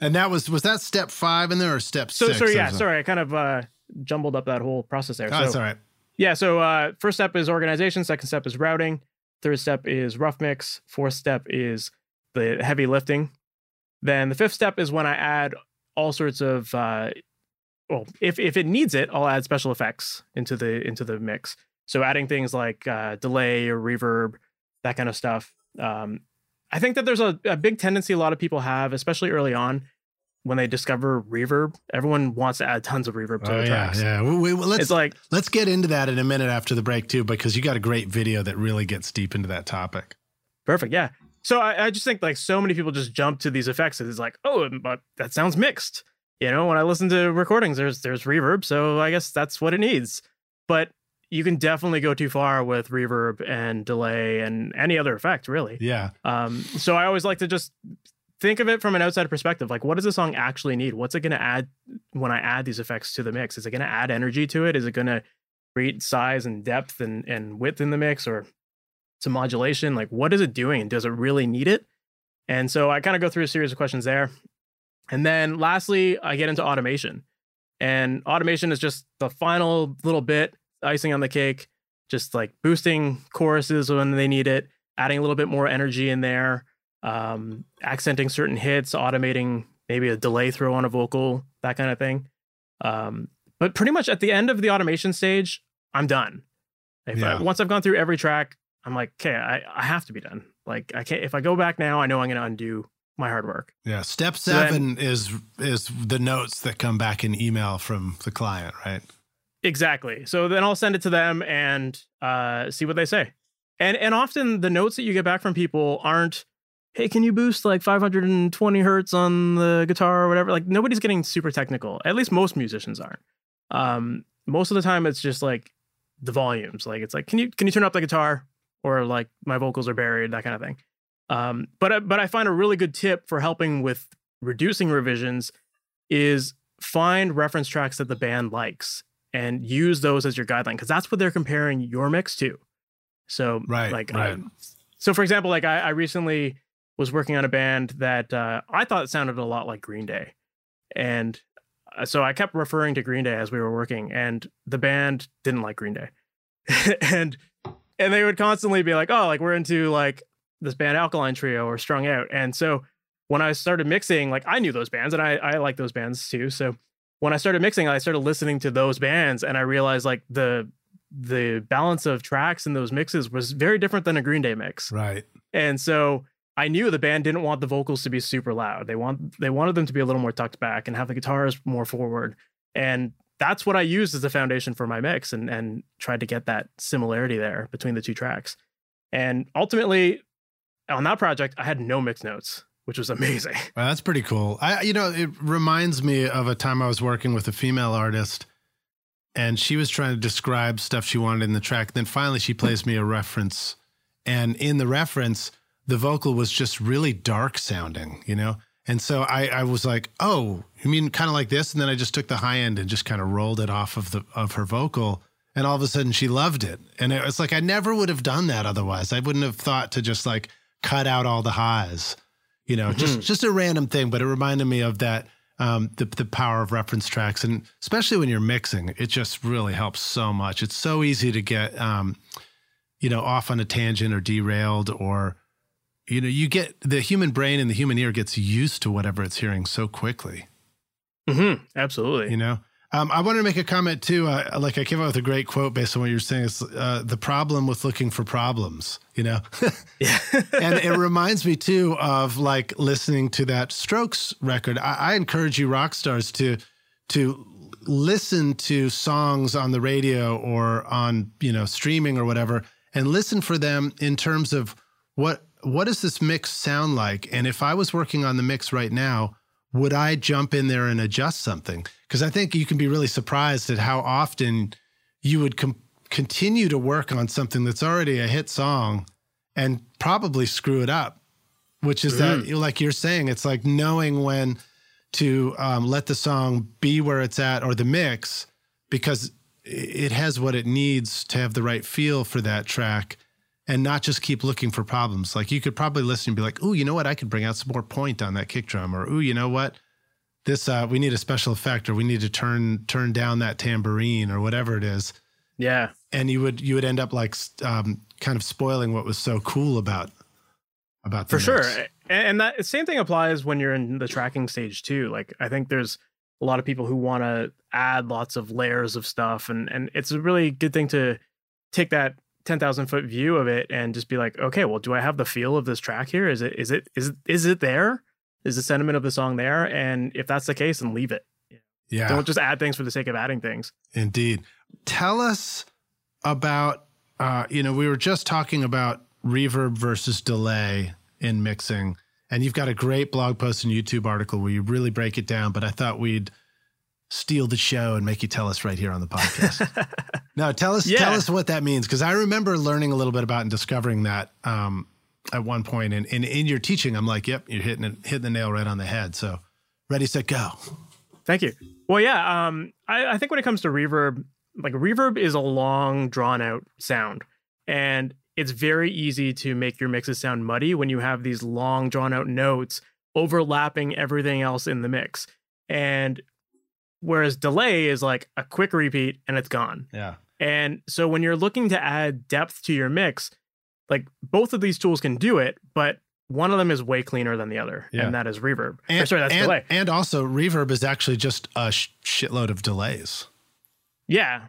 and that was was that step five in there or step So, six so yeah, sorry, I kind of uh, jumbled up that whole process there. oh, so, that's all right Yeah. So uh, first step is organization. Second step is routing. Third step is rough mix. Fourth step is the heavy lifting. Then the fifth step is when I add all sorts of uh, well, if if it needs it, I'll add special effects into the into the mix. So adding things like uh, delay or reverb, that kind of stuff. Um, I think that there's a, a big tendency a lot of people have, especially early on, when they discover reverb. Everyone wants to add tons of reverb to oh the yeah tracks. yeah we, we, let's It's like let's get into that in a minute after the break too because you got a great video that really gets deep into that topic Perfect. Yeah. So I, I just think like so many people just jump to these effects. It's like, oh, but that sounds mixed. You know, when I listen to recordings, there's there's reverb, so I guess that's what it needs. But you can definitely go too far with reverb and delay and any other effect, really. yeah Um, so I always like to just think of it from an outside perspective. Like, what does the song actually need? What's it going to add when I add these effects to the mix? Is it going to add energy to it? Is it going to create size and depth and, and width in the mix or some modulation? Like, what is it doing? Does it really need it? And so I kind of go through a series of questions there. And then lastly, I get into automation. And automation is just the final little bit, icing on the cake, just like boosting choruses when they need it, adding a little bit more energy in there, um, accenting certain hits, automating maybe a delay throw on a vocal, that kind of thing. Um, but pretty much at the end of the automation stage, I'm done. If I, once I've gone through every track, I'm like, okay, I, I have to be done. Like I can't if I go back now, I know I'm gonna undo my hard work. Yeah, step So then- seven is is the notes that come back in email from the client, right? Exactly. So then I'll send it to them and uh, see what they say. And and often the notes that you get back from people aren't, hey, can you boost like 520 hertz on the guitar or whatever? Like nobody's getting super technical. At least most musicians aren't. Um, most of the time it's just like the volumes. Like it's like, can you can you turn up the guitar? Or like my vocals are buried, that kind of thing. Um, but I- but I find a really good tip for helping with reducing revisions is find reference tracks that the band likes and use those as your guideline because that's what they're comparing your mix to. So Right, like right. um, so for example, like I, I recently was working on a band that uh, I thought sounded a lot like Green Day, and uh, so I kept referring to Green Day as we were working, and the band didn't like Green Day, and and they would constantly be like, oh, like we're into like this band Alkaline Trio or Strung Out, and so when I started mixing, like I knew those bands and I I like those bands too, so when I started mixing, I started listening to those bands, and I realized like the the balance of tracks in those mixes was very different than a Green Day mix. Right. And so I knew the band didn't want the vocals to be super loud. They want they wanted them to be a little more tucked back and have the guitars more forward. And that's what I used as a foundation for my mix and and tried to get that similarity there between the two tracks. And ultimately on that project I had no mix notes, which was amazing. Well, that's pretty cool. I, you know, it reminds me of a time I was working with a female artist, and she was trying to describe stuff she wanted in the track. Then finally, she plays me a reference, and in the reference, the vocal was just really dark sounding, you know. And so I, I was like, "Oh, you mean kind of like this?" And then I just took the high end and just kind of rolled it off of the of her vocal, and all of a sudden she loved it. And it was like I never would have done that otherwise. I wouldn't have thought to just like cut out all the highs You know, mm-hmm. just just a random thing, but it reminded me of that um, the the power of reference tracks, and especially when you're mixing, it just really helps so much. It's so easy to get um, you know off on a tangent or derailed, or you know, you get the human brain and the human ear gets used to whatever it's hearing so quickly. Mm-hmm. Absolutely. You know, um, I wanted to make a comment too. Uh, like I came up with a great quote based on what you're saying. It's uh, the problem with looking for problems, you know? yeah. and it reminds me too of like listening to that Strokes record. I, I encourage you rock stars to, to listen to songs on the radio or on, you know, streaming or whatever, and listen for them in terms of what, what does this mix sound like? And if I was working on the mix right now, would I jump in there and adjust something? Because I think you can be really surprised at how often you would continue to work on something that's already a hit song and probably screw it up, which is mm. that, like you're saying, it's like knowing when to um, let the song be where it's at or the mix because it has what it needs to have the right feel for that track and not just keep looking for problems. Like you could probably listen and be like, "Oh, you know what? I could bring out some more point on that kick drum," or "Oh, you know what? This uh, we need a special effect, or we need to turn turn down that tambourine, or whatever it is." Yeah, and you would you would end up like um, kind of spoiling what was so cool about about for mix. sure. And that same thing applies when you're in the tracking stage too. Like I think there's a lot of people who want to add lots of layers of stuff, and and it's a really good thing to take that 10,000 foot view of it and just be like, okay, well, do I have the feel of this track here? Is it, is it, is, is it there? Is the sentiment of the song there? And if that's the case, then leave it. Yeah. Don't just add things for the sake of adding things. Indeed. Tell us about, uh, you know, we were just talking about reverb versus delay in mixing. And you've got a great blog post and YouTube article where you really break it down. But I thought we'd steal the show and make you tell us right here on the podcast. no, tell us yeah. tell us what that means because I remember learning a little bit about and discovering that um, at one point. And, and in your teaching, I'm like, yep, you're hitting it, hitting the nail right on the head. So ready, set, go. Thank you. Well, yeah, um, I, I think when it comes to reverb, like reverb is a long, drawn out sound, and it's very easy to make your mixes sound muddy when you have these long, drawn out notes overlapping everything else in the mix. And Whereas delay is like a quick repeat and it's gone. Yeah. And so when you're looking to add depth to your mix, like both of these tools can do it, but one of them is way cleaner than the other, yeah. and that is reverb. And, or sorry, that's and, delay. And also, reverb is actually just a sh- shitload of delays. Yeah,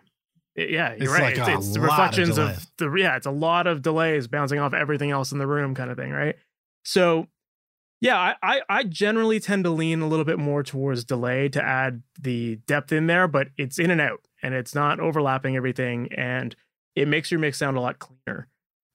yeah, you're it's right. Like it's, it's the reflections of, of, the yeah, it's a lot of delays bouncing off everything else in the room, kind of thing, right? So yeah, I, I generally tend to lean a little bit more towards delay to add the depth in there, but it's in and out and it's not overlapping everything and it makes your mix sound a lot cleaner.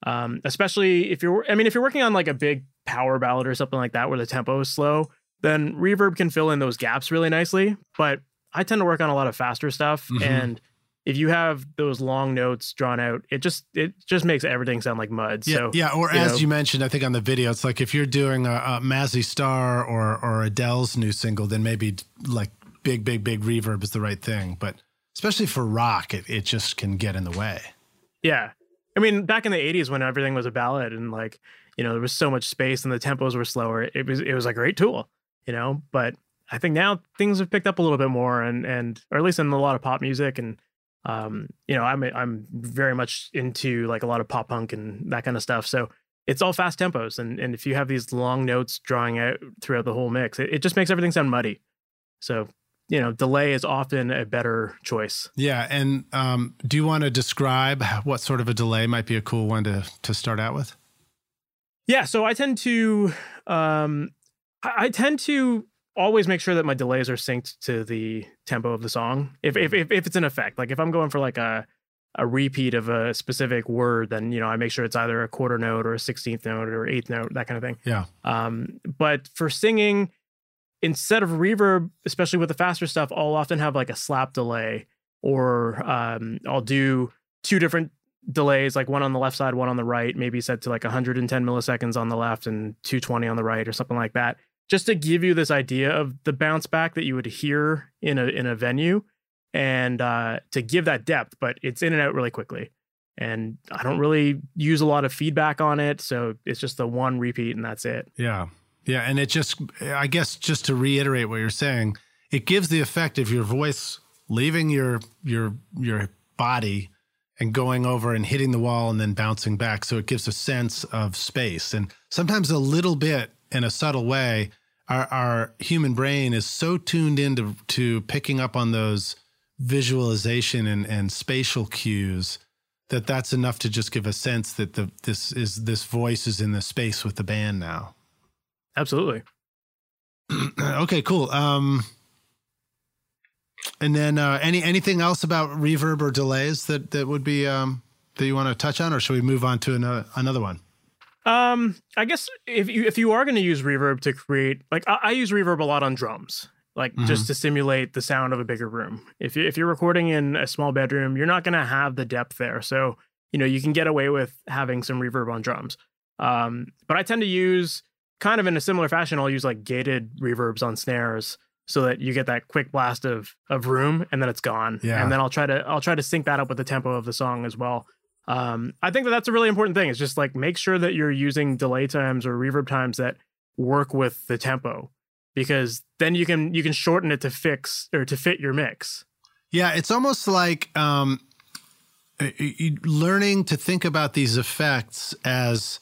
Um, especially if you're, I mean, if you're working on like a big power ballad or something like that where the tempo is slow, then reverb can fill in those gaps really nicely. But I tend to work on a lot of faster stuff mm-hmm. and if you have those long notes drawn out, it just it just makes everything sound like mud. Yeah, so yeah. Or you as know, you mentioned, I think on the video, it's like if you're doing a, a Mazzy Star or or Adele's new single, then maybe like big, big, big reverb is the right thing. But especially for rock, it it just can get in the way. Yeah, I mean, back in the '80s when everything was a ballad and like you know there was so much space and the tempos were slower, it was it was a great tool, you know. But I think now things have picked up a little bit more, and and or at least in a lot of pop music and um, you know, I'm I'm very much into like a lot of pop punk and that kind of stuff. So it's all fast tempos, and and if you have these long notes drawing out throughout the whole mix, it, it just makes everything sound muddy. So you know, delay is often a better choice. Yeah, and um, do you want to describe what sort of a delay might be a cool one to to start out with? Yeah, so I tend to um, I, I tend to always make sure that my delays are synced to the tempo of the song. If if if, if it's an effect, like if I'm going for like a a repeat of a specific word, then you know I make sure it's either a quarter note or a sixteenth note or eighth note, that kind of thing. Yeah. Um, but for singing, instead of reverb, especially with the faster stuff, I'll often have like a slap delay, or um, I'll do two different delays, like one on the left side, one on the right, maybe set to like 110 milliseconds on the left and 220 on the right, or something like that just to give you this idea of the bounce back that you would hear in a in a venue and uh, to give that depth but it's in and out really quickly and i don't really use a lot of feedback on it so it's just the one repeat and that's it yeah Yeah, and it just I guess just to reiterate what you're saying, it gives the effect of your voice leaving your your your body and going over and hitting the wall and then bouncing back. So it gives a sense of space. And sometimes a little bit in a subtle way, our, our human brain is so tuned into to picking up on those visualization and, and spatial cues that that's enough to just give a sense that the this is this voice is in the space with the band now. Absolutely. okay, cool. Um and then uh, any anything else about reverb or delays that that would be um, that you want to touch on, or should we move on to another another one? Um, I guess if you if you are going to use reverb to create, like I, I, use reverb a lot on drums, like mm-hmm. just to simulate the sound of a bigger room. If you if you're recording in a small bedroom, you're not going to have the depth there, so you know you can get away with having some reverb on drums. Um, but I tend to use kind of in a similar fashion. I'll use like gated reverbs on snares so that you get that quick blast of of room and then it's gone. Yeah. And then I'll try to I'll try to sync that up with the tempo of the song as well. Um, I think that that's a really important thing. It's just like make sure that you're using delay times or reverb times that work with the tempo because then you can you can shorten it to fix or to fit your mix. Yeah, it's almost like um, learning to think about these effects as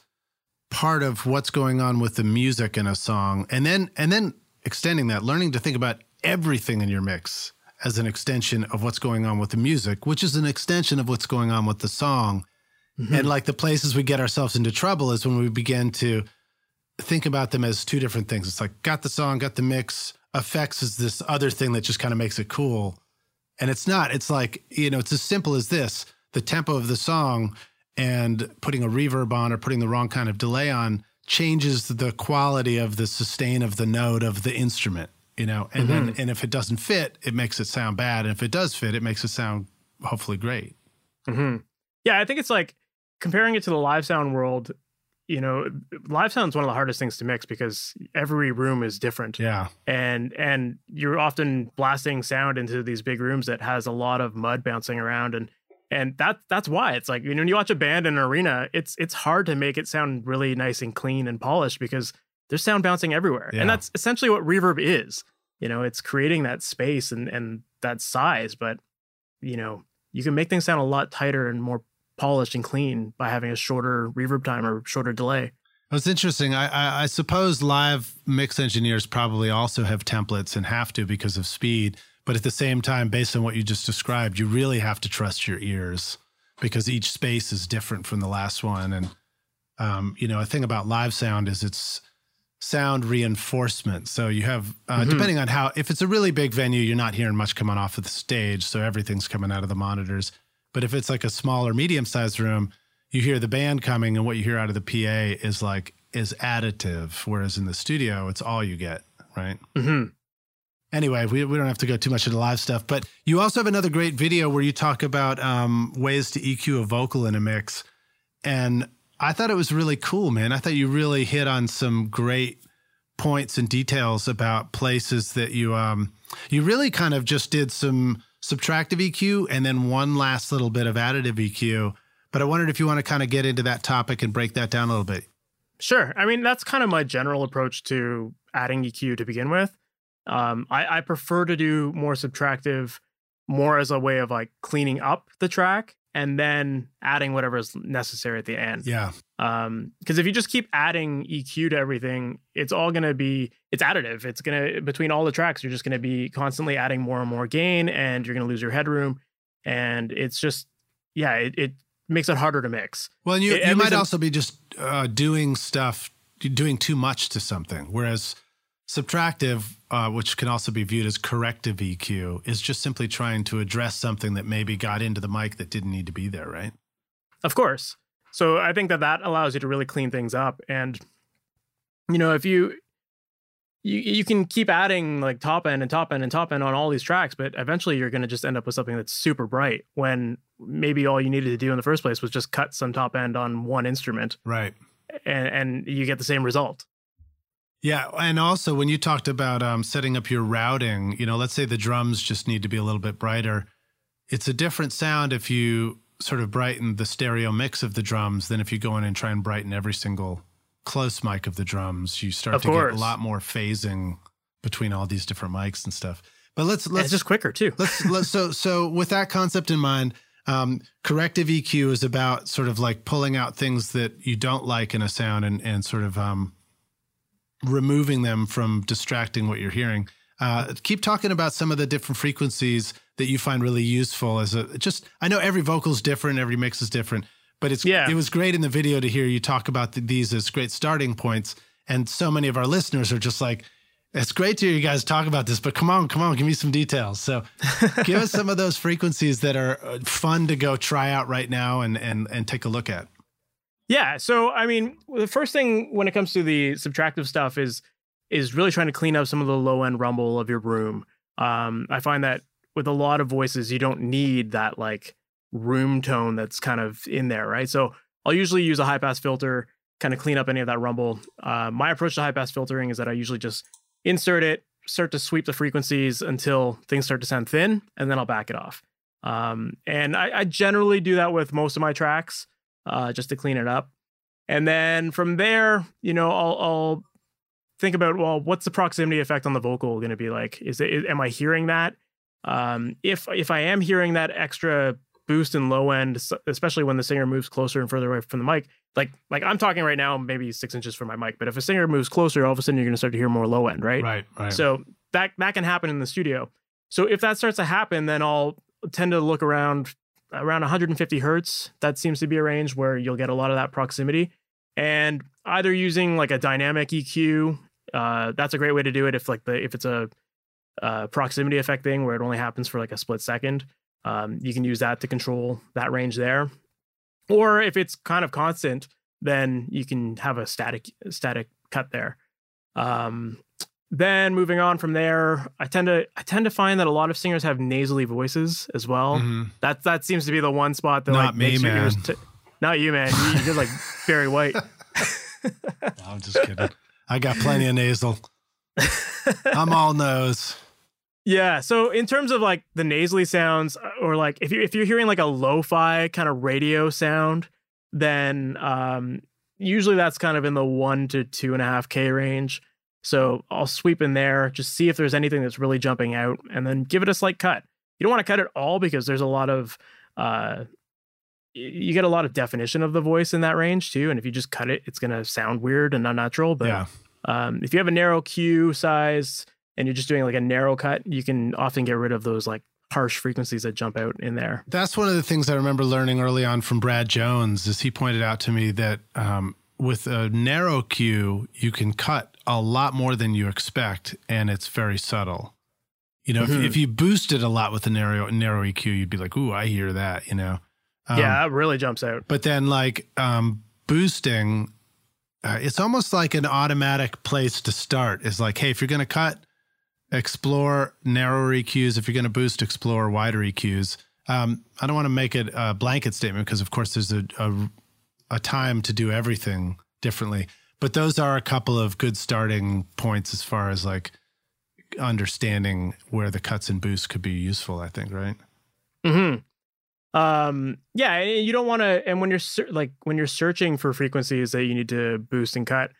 part of what's going on with the music in a song and then and then extending that, learning to think about everything in your mix as an extension of what's going on with the music, which is an extension of what's going on with the song. Mm-hmm. And like the places we get ourselves into trouble is when we begin to think about them as two different things. It's like, got the song, got the mix, effects is this other thing that just kind of makes it cool. And it's not. It's like, you know, it's as simple as this the tempo of the song and putting a reverb on or putting the wrong kind of delay on changes the quality of the sustain of the note of the instrument you know and mm-hmm. then and if it doesn't fit it makes it sound bad and if it does fit it makes it sound hopefully great mm-hmm. yeah i think it's like comparing it to the live sound world you know live sound is one of the hardest things to mix because every room is different yeah and and you're often blasting sound into these big rooms that has a lot of mud bouncing around and and that that's why it's like you know when you watch a band in an arena it's it's hard to make it sound really nice and clean and polished because there's sound bouncing everywhere yeah. and that's essentially what reverb is you know it's creating that space and and that size but you know you can make things sound a lot tighter and more polished and clean by having a shorter reverb time or shorter delay it's interesting. I, I, I suppose live mix engineers probably also have templates and have to because of speed. But at the same time, based on what you just described, you really have to trust your ears because each space is different from the last one. And, um, you know, a thing about live sound is it's sound reinforcement. So you have, uh, mm-hmm. depending on how, if it's a really big venue, you're not hearing much coming off of the stage. So everything's coming out of the monitors. But if it's like a smaller, medium sized room, you hear the band coming and what you hear out of the PA is like, is additive. Whereas in the studio, it's all you get, right? Mm-hmm anyway, we, we don't have to go too much into live stuff, but you also have another great video where you talk about um, ways to EQ a vocal in a mix. And I thought it was really cool, man. I thought you really hit on some great points and details about places that you um you really kind of just did some subtractive EQ and then one last little bit of additive EQ. But I wondered if you want to kind of get into that topic and break that down a little bit. Sure. I mean, that's kind of my general approach to adding EQ to begin with. Um, I, I prefer to do more subtractive, more as a way of like cleaning up the track and then adding whatever is necessary at the end. Yeah. Um, because if you just keep adding EQ to everything, it's all gonna be it's additive. It's gonna between all the tracks, you're just gonna be constantly adding more and more gain, and you're gonna lose your headroom. And it's just yeah, it, it makes it harder to mix. Well, and you it, you might also be just uh, doing stuff, doing too much to something, whereas Subtractive, uh, which can also be viewed as corrective EQ, is just simply trying to address something that maybe got into the mic that didn't need to be there, right? Of course. So I think that that allows you to really clean things up. And, you know, if you, you, you can keep adding like top end and top end and top end on all these tracks, but eventually you're going to just end up with something that's super bright when maybe all you needed to do in the first place was just cut some top end on one instrument. Right. And, and you get the same result. Yeah, and also when you talked about um, setting up your routing, you know, let's say the drums just need to be a little bit brighter. It's a different sound if you sort of brighten the stereo mix of the drums than if you go in and try and brighten every single close mic of the drums, you start Of to course. get a lot more phasing between all these different mics and stuff. But let's let's just quicker too. let's, let's so so with that concept in mind um, corrective eq is about sort of like pulling out things that you don't like in a sound and and sort of um, removing them from distracting what you're hearing uh, keep talking about some of the different frequencies that you find really useful as a just i know every vocal is different every mix is different but it's Yeah. it was great in the video to hear you talk about th- these as great starting points and so many of our listeners are just like it's great to hear you guys talk about this, but come on, come on, give me some details. So, give us some of those frequencies that are uh, fun to go try out right now and and and take a look at. Yeah. So I mean, the first thing when it comes to the subtractive stuff is is really trying to clean up some of the low end rumble of your room. Um, I find that with a lot of voices, you don't need that like room tone that's kind of in there, right? So I'll usually use a high pass filter, kind of clean up any of that rumble. Uh, my approach to high pass filtering is that I usually just insert it, start to sweep the frequencies until things start to sound thin, and then I'll back it off. Um, and I, I generally do that with most of my tracks, uh, just to clean it up. And then from there, you know, I'll, I'll think about well, what's the proximity effect on the vocal going to be like? Is it is, am I hearing that? Um, if if I am hearing that extra boost in low end, especially when the singer moves closer and further away from the mic, like like I'm talking right now, maybe six inches from my mic, but if a singer moves closer, all of a sudden you're going to start to hear more low end, right? Right, right. So that that can happen in the studio. So if that starts to happen, then I'll tend to look around around 150 hertz. That seems to be a range where you'll get a lot of that proximity. And either using like a dynamic EQ, uh, that's a great way to do it. If like the if it's a, uh proximity effect thing where it only happens for like a split second, um, you can use that to control that range there. Or if it's kind of constant, then you can have a static static cut there. Um, then moving on from there, I tend to I tend to find that a lot of singers have nasally voices as well. Mhm. That that seems to be the one spot that Not like me, man. t- not you, man. You- You're like very white. I'm just kidding. I got plenty of nasal. I'm all nose. Yeah. So in terms of like the nasally sounds, uh, or like if you if you're hearing like a lo-fi kind of radio sound, then um, usually that's kind of in the one to two and a half k range. So I'll sweep in there, just see if there's anything that's really jumping out, and then give it a slight cut. You don't want to cut it all because there's a lot of uh, you get a lot of definition of the voice in that range too. And if you just cut it, it's gonna sound weird and unnatural. But yeah. um, if you have a narrow Q size and you're just doing like a narrow cut, you can often get rid of those like harsh frequencies that jump out in there. That's one of the things I remember learning early on from Brad Jones is he pointed out to me that um, with a narrow Q, you can cut a lot more than you expect, and it's very subtle. You know, Mhm. if, if you boosted a lot with a narrow narrow EQ, you'd be like, "Ooh, I hear that," you know. Um, yeah, that really jumps out. But then, like um, boosting, uh, it's almost like an automatic place to start. Is like, hey, if you're going to cut, explore narrower EQs. If you're going to boost, explore wider EQs. Um, I don't want to make it a blanket statement because, of course, there's a, a a time to do everything differently. But those are a couple of good starting points as far as like understanding where the cuts and boosts could be useful. I think, right? hmm Um, yeah, and you don't want to. And when you're like when you're searching for frequencies that you need to boost and cut,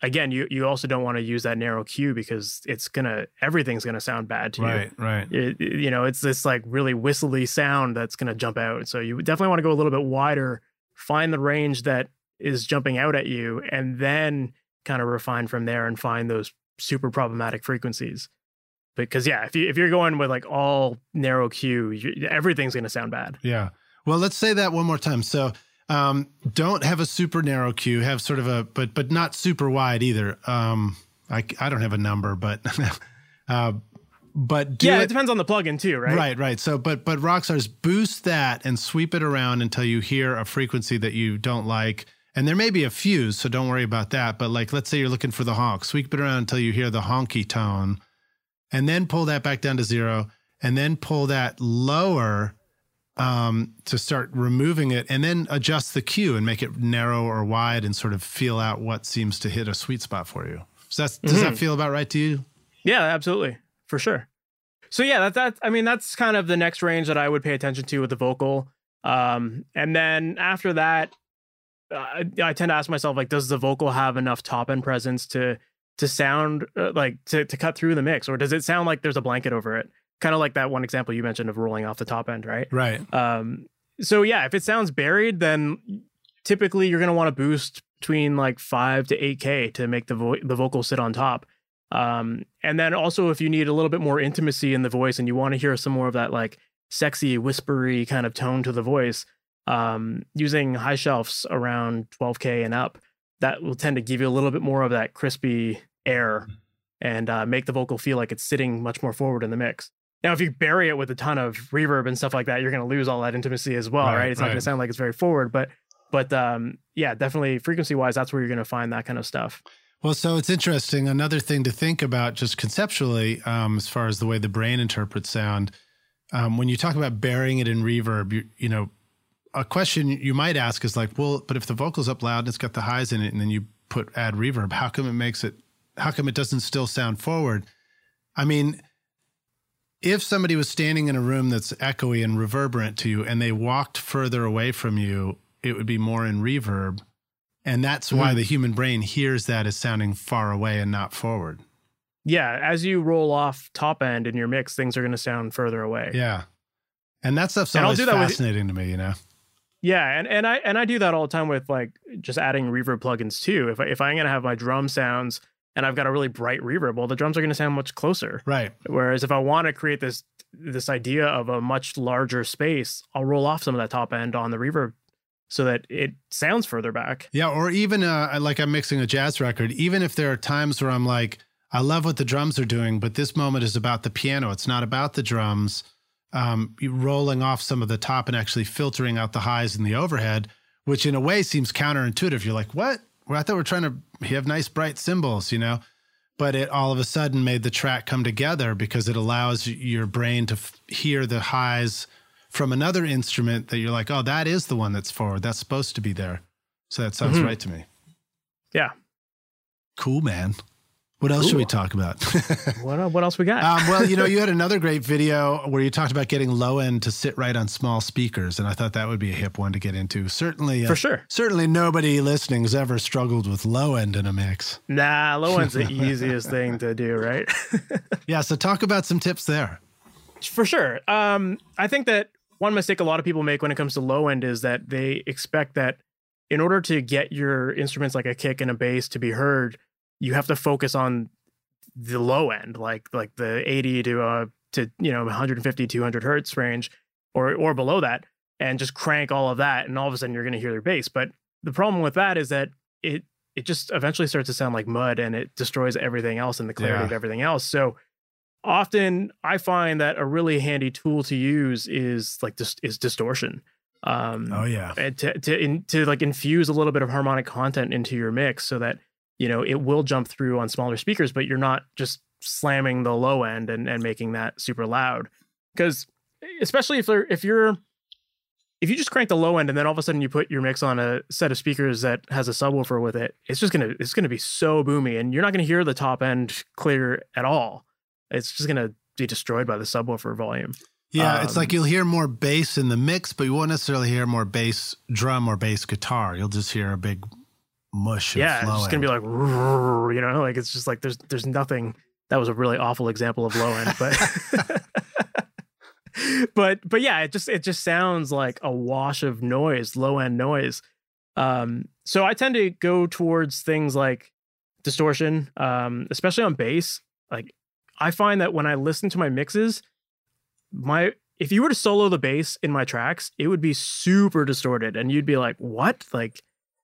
again, you you also don't want to use that narrow Q because it's gonna everything's gonna sound bad to you. Right, right. it, you know, it's this like really whistly sound that's going to jump out. So you definitely want to go a little bit wider, find the range that is jumping out at you, and then kind of refine from there and find those super problematic frequencies. Because yeah, if you if you're going with like all narrow Q, you, everything's going to sound bad. Yeah. Well, let's say that one more time. So, um, don't have a super narrow Q. Have sort of a, but but not super wide either. Um, I I don't have a number, but uh, but do yeah, it it, depends on the plugin too, right? right, right. So, but but Rockstars boost that and sweep it around until you hear a frequency that you don't like. And there may be a few, so don't worry about that. But like, let's say you're looking for the honk, sweep it around until you hear the honky tone, and then pull that back down to zero, and then pull that lower um, to start removing it, and then adjust the Q and make it narrow or wide, and sort of feel out what seems to hit a sweet spot for you. So that's, does that feel about right to you? Yeah, absolutely, for sure. So yeah, that that I mean that's kind of the next range that I would pay attention to with the vocal. Um, and then after that, I, I tend to ask myself like, does the vocal have enough top end presence to to sound uh, like to to cut through the mix, or does it sound like there's a blanket over it? Kind of like that one example you mentioned of rolling off the top end, right? Right. Um, so yeah, if it sounds buried, then typically you're going to want to boost between like five to eight k to make the vo- the vocal sit on top. Um, and then also if you need a little bit more intimacy in the voice and you want to hear some more of that like sexy whispery kind of tone to the voice, um, using high shelves around 12k and up, that will tend to give you a little bit more of that crispy air and uh, make the vocal feel like it's sitting much more forward in the mix. Now, if you bury it with a ton of reverb and stuff like that, you're going to lose all that intimacy as well, right? Right, It's not going to sound like it's very forward, but but um, yeah, definitely frequency wise, that's where you're going to find that kind of stuff. Well, so it's interesting. Another thing to think about, just conceptually, um, as far as the way the brain interprets sound, um, when you talk about burying it in reverb, you, you know, a question you might ask is like, well, but if the vocal's up loud and it's got the highs in it, and then you put add reverb, how come it makes it? How come it doesn't still sound forward? I mean, if somebody was standing in a room that's echoey and reverberant to you, and they walked further away from you, it would be more in reverb. And that's why Mhm. the human brain hears that as sounding far away and not forward. Yeah, as you roll off top end in your mix, things are going to sound further away. Yeah. And that stuff's And always that with- fascinating to me, you know? Yeah, and, and I and I do that all the time with like just adding reverb plugins too. If I, if I'm gonna have my drum sounds and I've got a really bright reverb, well, the drums are gonna sound much closer. Right. Whereas if I want to create this this idea of a much larger space, I'll roll off some of that top end on the reverb so that it sounds further back. Yeah. Or even uh, like I'm mixing a jazz record, even if there are times where I'm like, I love what the drums are doing, but this moment is about the piano. It's not about the drums. Um, rolling off some of the top and actually filtering out the highs and the overhead, which in a way seems counterintuitive. You're like, what? Well, I thought we're trying to have nice bright cymbals, you know? But it all of a sudden made the track come together because it allows your brain to f- hear the highs from another instrument that you're like, oh, that is the one that's forward. That's supposed to be there. So that sounds Mhm. right to me. Yeah. Cool, man. What else should we talk about? What what else we got? um, well, you know, you had another great video where you talked about getting low end to sit right on small speakers, and I thought that would be a hip one to get into. Certainly, uh, For sure. Certainly, nobody listening has ever struggled with low end in a mix. Nah, low end's the easiest thing to do, right? Yeah, so talk about some tips there. For sure. Um, I think that one mistake a lot of people make when it comes to low end is that they expect that in order to get your instruments like a kick and a bass to be heard, you have to focus on the low end, like like the 80 to uh to you know 150 200 hertz range, or or below that, and just crank all of that, and all of a sudden you're going to hear your bass. But the problem with that is that it it just eventually starts to sound like mud, and it destroys everything else and the clarity Yeah. of everything else. So often I find that a really handy tool to use is like this is distortion. Um, Oh yeah, and to to in, to like infuse a little bit of harmonic content into your mix so that you know it will jump through on smaller speakers, but you're not just slamming the low end and, and making that super loud. Because especially if they're if you're if you just crank the low end and then all of a sudden you put your mix on a set of speakers that has a subwoofer with it, it's just gonna it's gonna be so boomy and you're not gonna hear the top end clear at all. It's just gonna be destroyed by the subwoofer volume. yeah. it's um, like you'll hear more bass in the mix, but you won't necessarily hear more bass drum or bass guitar. You'll just hear a big mush. yeah, it's just gonna be like, you know, like it's just like there's there's nothing. That was a really awful example of low end, but but but yeah, it just it just sounds like a wash of noise, low end noise. Um, so I tend to go towards things like distortion, um, especially on bass. Like I find that when I listen to my mixes, my if you were to solo the bass in my tracks, it would be super distorted, and you'd be like, "What? Like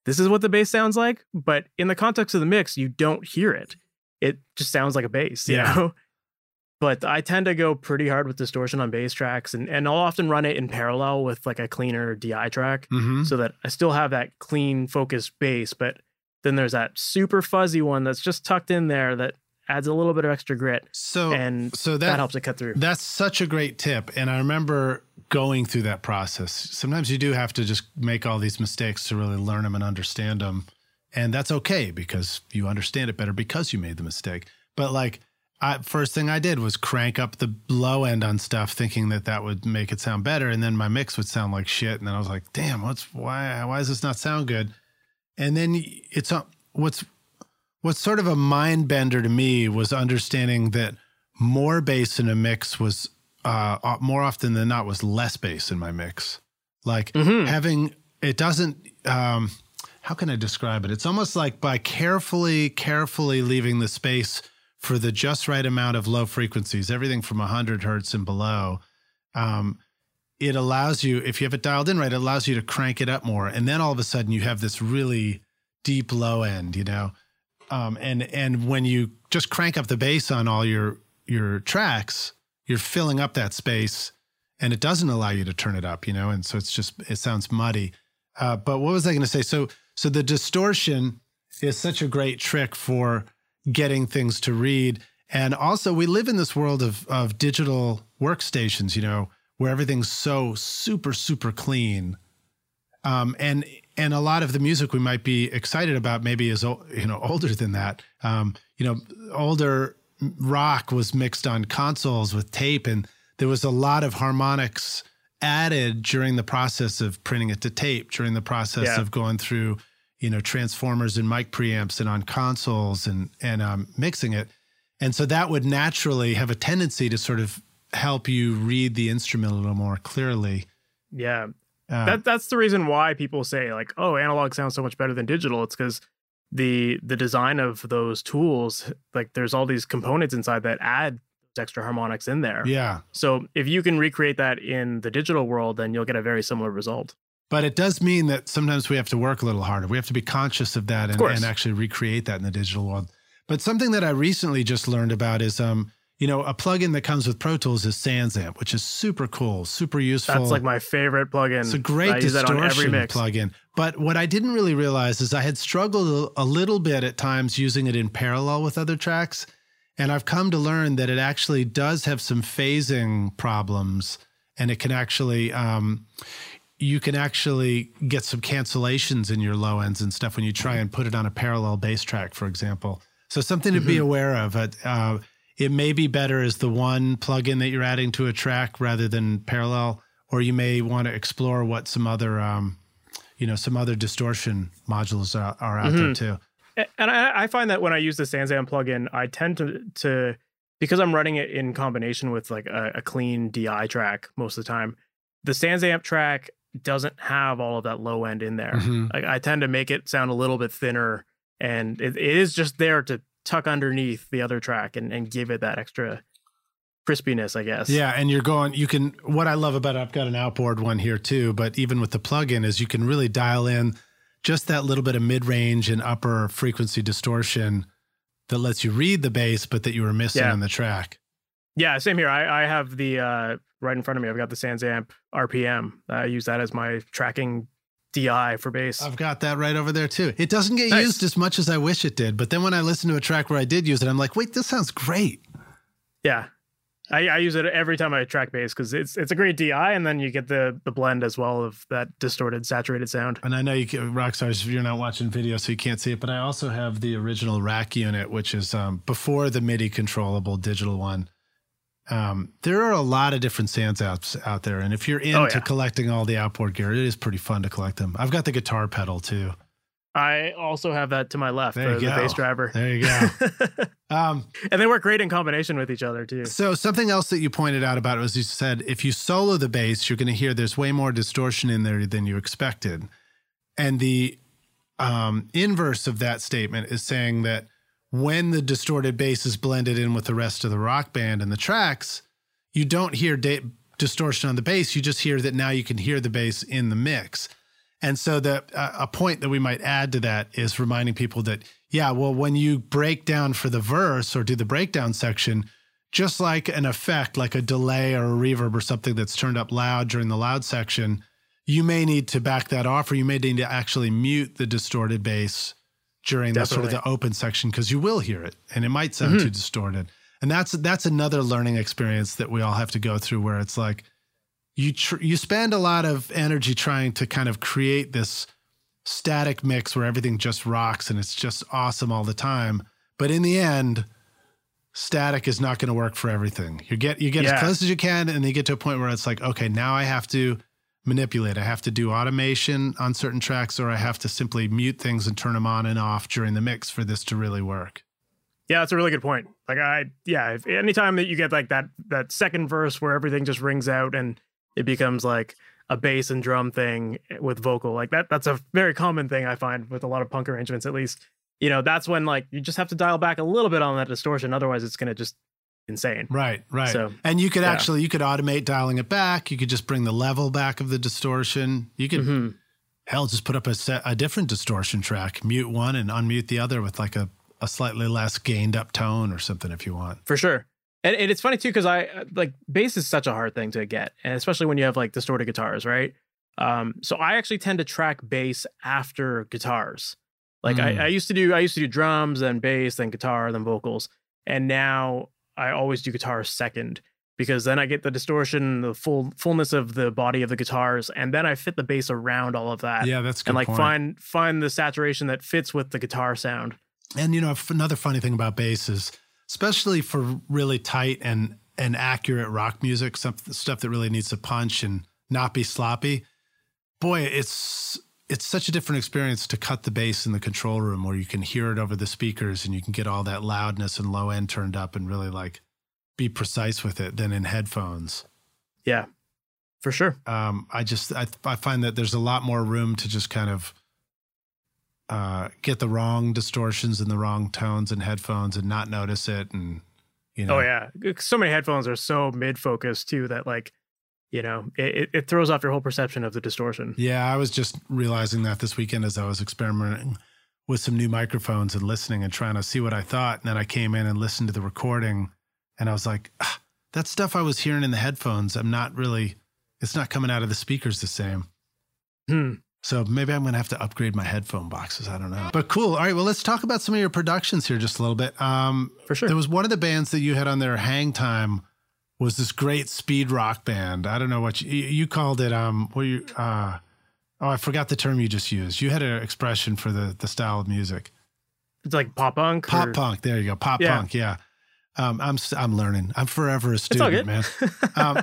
this is what the bass sounds like?" But in the context of the mix, you don't hear it. It just sounds like a bass, you Yeah. know. But I tend to go pretty hard with distortion on bass tracks, and and I'll often run it in parallel with like a cleaner DI track Mhm. so that I still have that clean, focused bass, but then there's that super fuzzy one that's just tucked in there that adds a little bit of extra grit, So and so that, that, helps it cut through. That's such a great tip. And I remember going through that process. Sometimes you do have to just make all these mistakes to really learn them and understand them. And that's okay because you understand it better because you made the mistake. But like, I, first thing I did was crank up the low end on stuff, thinking that that would make it sound better, and then my mix would sound like shit. And then I was like, "Damn, what's why? Why does this not sound good?" and then it's a, what's what's sort of a mind bender to me was understanding that more bass in a mix was uh, more often than not was less bass in my mix. Like mm-hmm. having it doesn't. Um, how can I describe it? It's almost like by carefully, carefully leaving the space for the just right amount of low frequencies, everything from 100 hertz and below. Um, it allows you, if you have it dialed in right, it allows you to crank it up more, and then all of a sudden you have this really deep low end, you know. Um, and and when you just crank up the bass on all your your tracks, you're filling up that space and it doesn't allow you to turn it up, you know, and so it's just it sounds muddy. Uh, but what was I going to say? So so the distortion is such a great trick for getting things to read, and also we live in this world of of digital workstations, you know, where everything's so super super clean, um, and and a lot of the music we might be excited about maybe is you know older than that. Um, you know, older rock was mixed on consoles with tape, and there was a lot of harmonics added during the process of printing it to tape, during the process yeah. of going through, you know, transformers and mic preamps and on consoles and and um, mixing it. And so that would naturally have a tendency to sort of help you read the instrument a little more clearly. Yeah. Uh, that that's the reason why people say like, "Oh, analog sounds so much better than digital." It's cuz the the design of those tools like there's all these components inside that add extra harmonics in there. Yeah. So if you can recreate that in the digital world, then you'll get a very similar result. But it does mean that sometimes we have to work a little harder. We have to be conscious of that and, of and actually recreate that in the digital world. But something that I recently just learned about is um, you know, a plugin that comes with Pro Tools is SansAmp, which is super cool, super useful. That's like my favorite plugin. It's a great I distortion plugin. But what I didn't really realize is I had struggled a little bit at times using it in parallel with other tracks. And I've come to learn that it actually does have some phasing problems and it can actually, um, you can actually get some cancellations in your low ends and stuff when you try and put it on a parallel bass track, for example. So something to mm-hmm. be aware of. Uh, it may be better as the one plugin that you're adding to a track rather than parallel, or you may want to explore what some other, um, you know, some other distortion modules are, are out mm-hmm. there too. And I, I, find that when I use the SansAmp plugin, I tend to to because I'm running it in combination with like a, a clean DI track most of the time. The SansAmp track doesn't have all of that low end in there. Mm-hmm. Like I tend to make it sound a little bit thinner, and it, it is just there to tuck underneath the other track and, and give it that extra crispiness, I guess. Yeah, and you're going. You can. What I love about it, I've got an outboard one here too. But even with the plugin, is you can really dial in just that little bit of mid range and upper frequency distortion that lets you read the bass, but that you were missing yeah. on the track. Yeah, same here. I, I have the uh, right in front of me. I've got the SansAmp RPM. I use that as my tracking DI for bass. I've got that right over there too. It doesn't get nice. used as much as I wish it did, but then when I listen to a track where I did use it, I'm like, wait, this sounds great. Yeah, I, I use it every time I track bass because it's it's a great DI, and then you get the the blend as well of that distorted, saturated sound. And I know you can, Rockstars, you're not watching video, so you can't see it, but I also have the original rack unit, which is um, before the MIDI controllable digital one. Um, there are a lot of different SansAmps out there, and if you're into oh, yeah. collecting all the outboard gear, it is pretty fun to collect them. I've got the guitar pedal too. I also have that to my left, there the, the bass driver. There you go. um, and they work great in combination with each other too. So something else that you pointed out about it was you said if you solo the bass, you're going to hear there's way more distortion in there than you expected, and the um, inverse of that statement is saying that when the distorted bass is blended in with the rest of the rock band and the tracks, you don't hear da- distortion on the bass. You just hear that now you can hear the bass in the mix. And so the uh, a point that we might add to that is reminding people that yeah, well when you break down for the verse or do the breakdown section, just like an effect like a delay or a reverb or something that's turned up loud during the loud section, you may need to back that off or you may need to actually mute the distorted bass during the sort of the open section because you will hear it and it might sound mm-hmm. too distorted. And that's that's another learning experience that we all have to go through where it's like you tr- you spend a lot of energy trying to kind of create this static mix where everything just rocks and it's just awesome all the time. But in the end, static is not going to work for everything. You get you get yeah. as close as you can, and you get to a point where it's like, okay, now I have to manipulate. I have to do automation on certain tracks, or I have to simply mute things and turn them on and off during the mix for this to really work. Yeah, that's a really good point. Like I, yeah, if anytime that you get like that that second verse where everything just rings out and it becomes like a bass and drum thing with vocal, like that, that's a very common thing I find with a lot of punk arrangements. At least, you know, that's when like you just have to dial back a little bit on that distortion. Otherwise, it's gonna just insane. Right, right. So, and you could yeah. actually you could automate dialing it back. You could just bring the level back of the distortion. You could mm-hmm. hell just put up a set a different distortion track, mute one and unmute the other with like a a slightly less gained up tone or something if you want. For sure. And, and it's funny too because I like bass is such a hard thing to get, and especially when you have like distorted guitars, right? Um, so I actually tend to track bass after guitars. Like mm. I, I used to do, I used to do drums, then bass, then guitar, then vocals, and now I always do guitar second because then I get the distortion, the full fullness of the body of the guitars, and then I fit the bass around all of that. Yeah, that's and like point. find find the saturation that fits with the guitar sound. And you know, another funny thing about bass is, especially for really tight and and accurate rock music, some stuff that really needs to punch and not be sloppy. Boy, it's it's such a different experience to cut the bass in the control room where you can hear it over the speakers and you can get all that loudness and low end turned up and really like be precise with it than in headphones. Yeah, for sure. Um, I just I, I find that there's a lot more room to just kind of uh, get the wrong distortions and the wrong tones in headphones and not notice it and you know. Oh yeah, so many headphones are so mid focused too that like you know it, it throws off your whole perception of the distortion. Yeah i was just realizing that this weekend as i was experimenting with some new microphones and listening and trying to see what i thought. And then i came in and listened to the recording and i was like ah, that stuff i was hearing in the headphones i'm not really it's not coming out of the speakers the same. Hmm. so maybe i'm going to have to upgrade my headphone boxes i don't know. But cool. All right well let's talk about some of your productions here just a little bit. Um, for sure. there was one of the bands that you had on there hang time was this great speed rock band. I don't know what you, you called it. Um, what you, uh, oh, I forgot the term you just used. You had an expression for the the style of music. It's like pop punk. Pop or... punk. There you go. Pop yeah. punk. Yeah. Um, I'm I'm learning. I'm forever a student, man. um,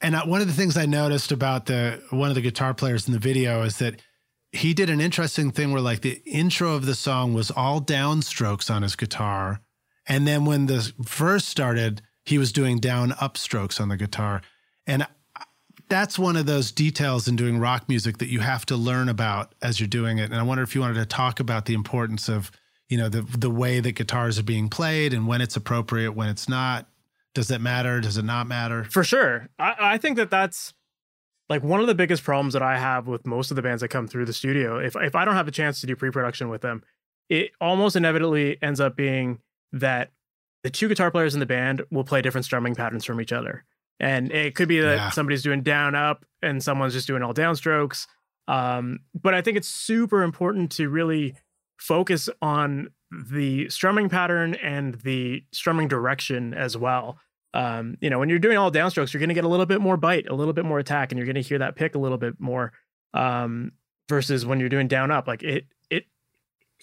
and one of the things I noticed about the one of the guitar players in the video is that he did an interesting thing where like the intro of the song was all downstrokes on his guitar, and then when the verse started he was doing down upstrokes on the guitar. And that's one of those details in doing rock music that you have to learn about as you're doing it. And I wonder if you wanted to talk about the importance of, you know, the the way that guitars are being played and when it's appropriate, when it's not. Does that matter? Does it not matter? For sure. I, I think that that's like one of the biggest problems that I have with most of the bands that come through the studio. If if I don't have a chance to do pre-production with them, it almost inevitably ends up being that the two guitar players in the band will play different strumming patterns from each other. And it could be that yeah. somebody's doing down up and someone's just doing all downstrokes. Um, but I think it's super important to really focus on the strumming pattern and the strumming direction as well. Um, you know, when you're doing all downstrokes, you're going to get a little bit more bite, a little bit more attack, and you're going to hear that pick a little bit more. Um, versus when you're doing down up, like it it,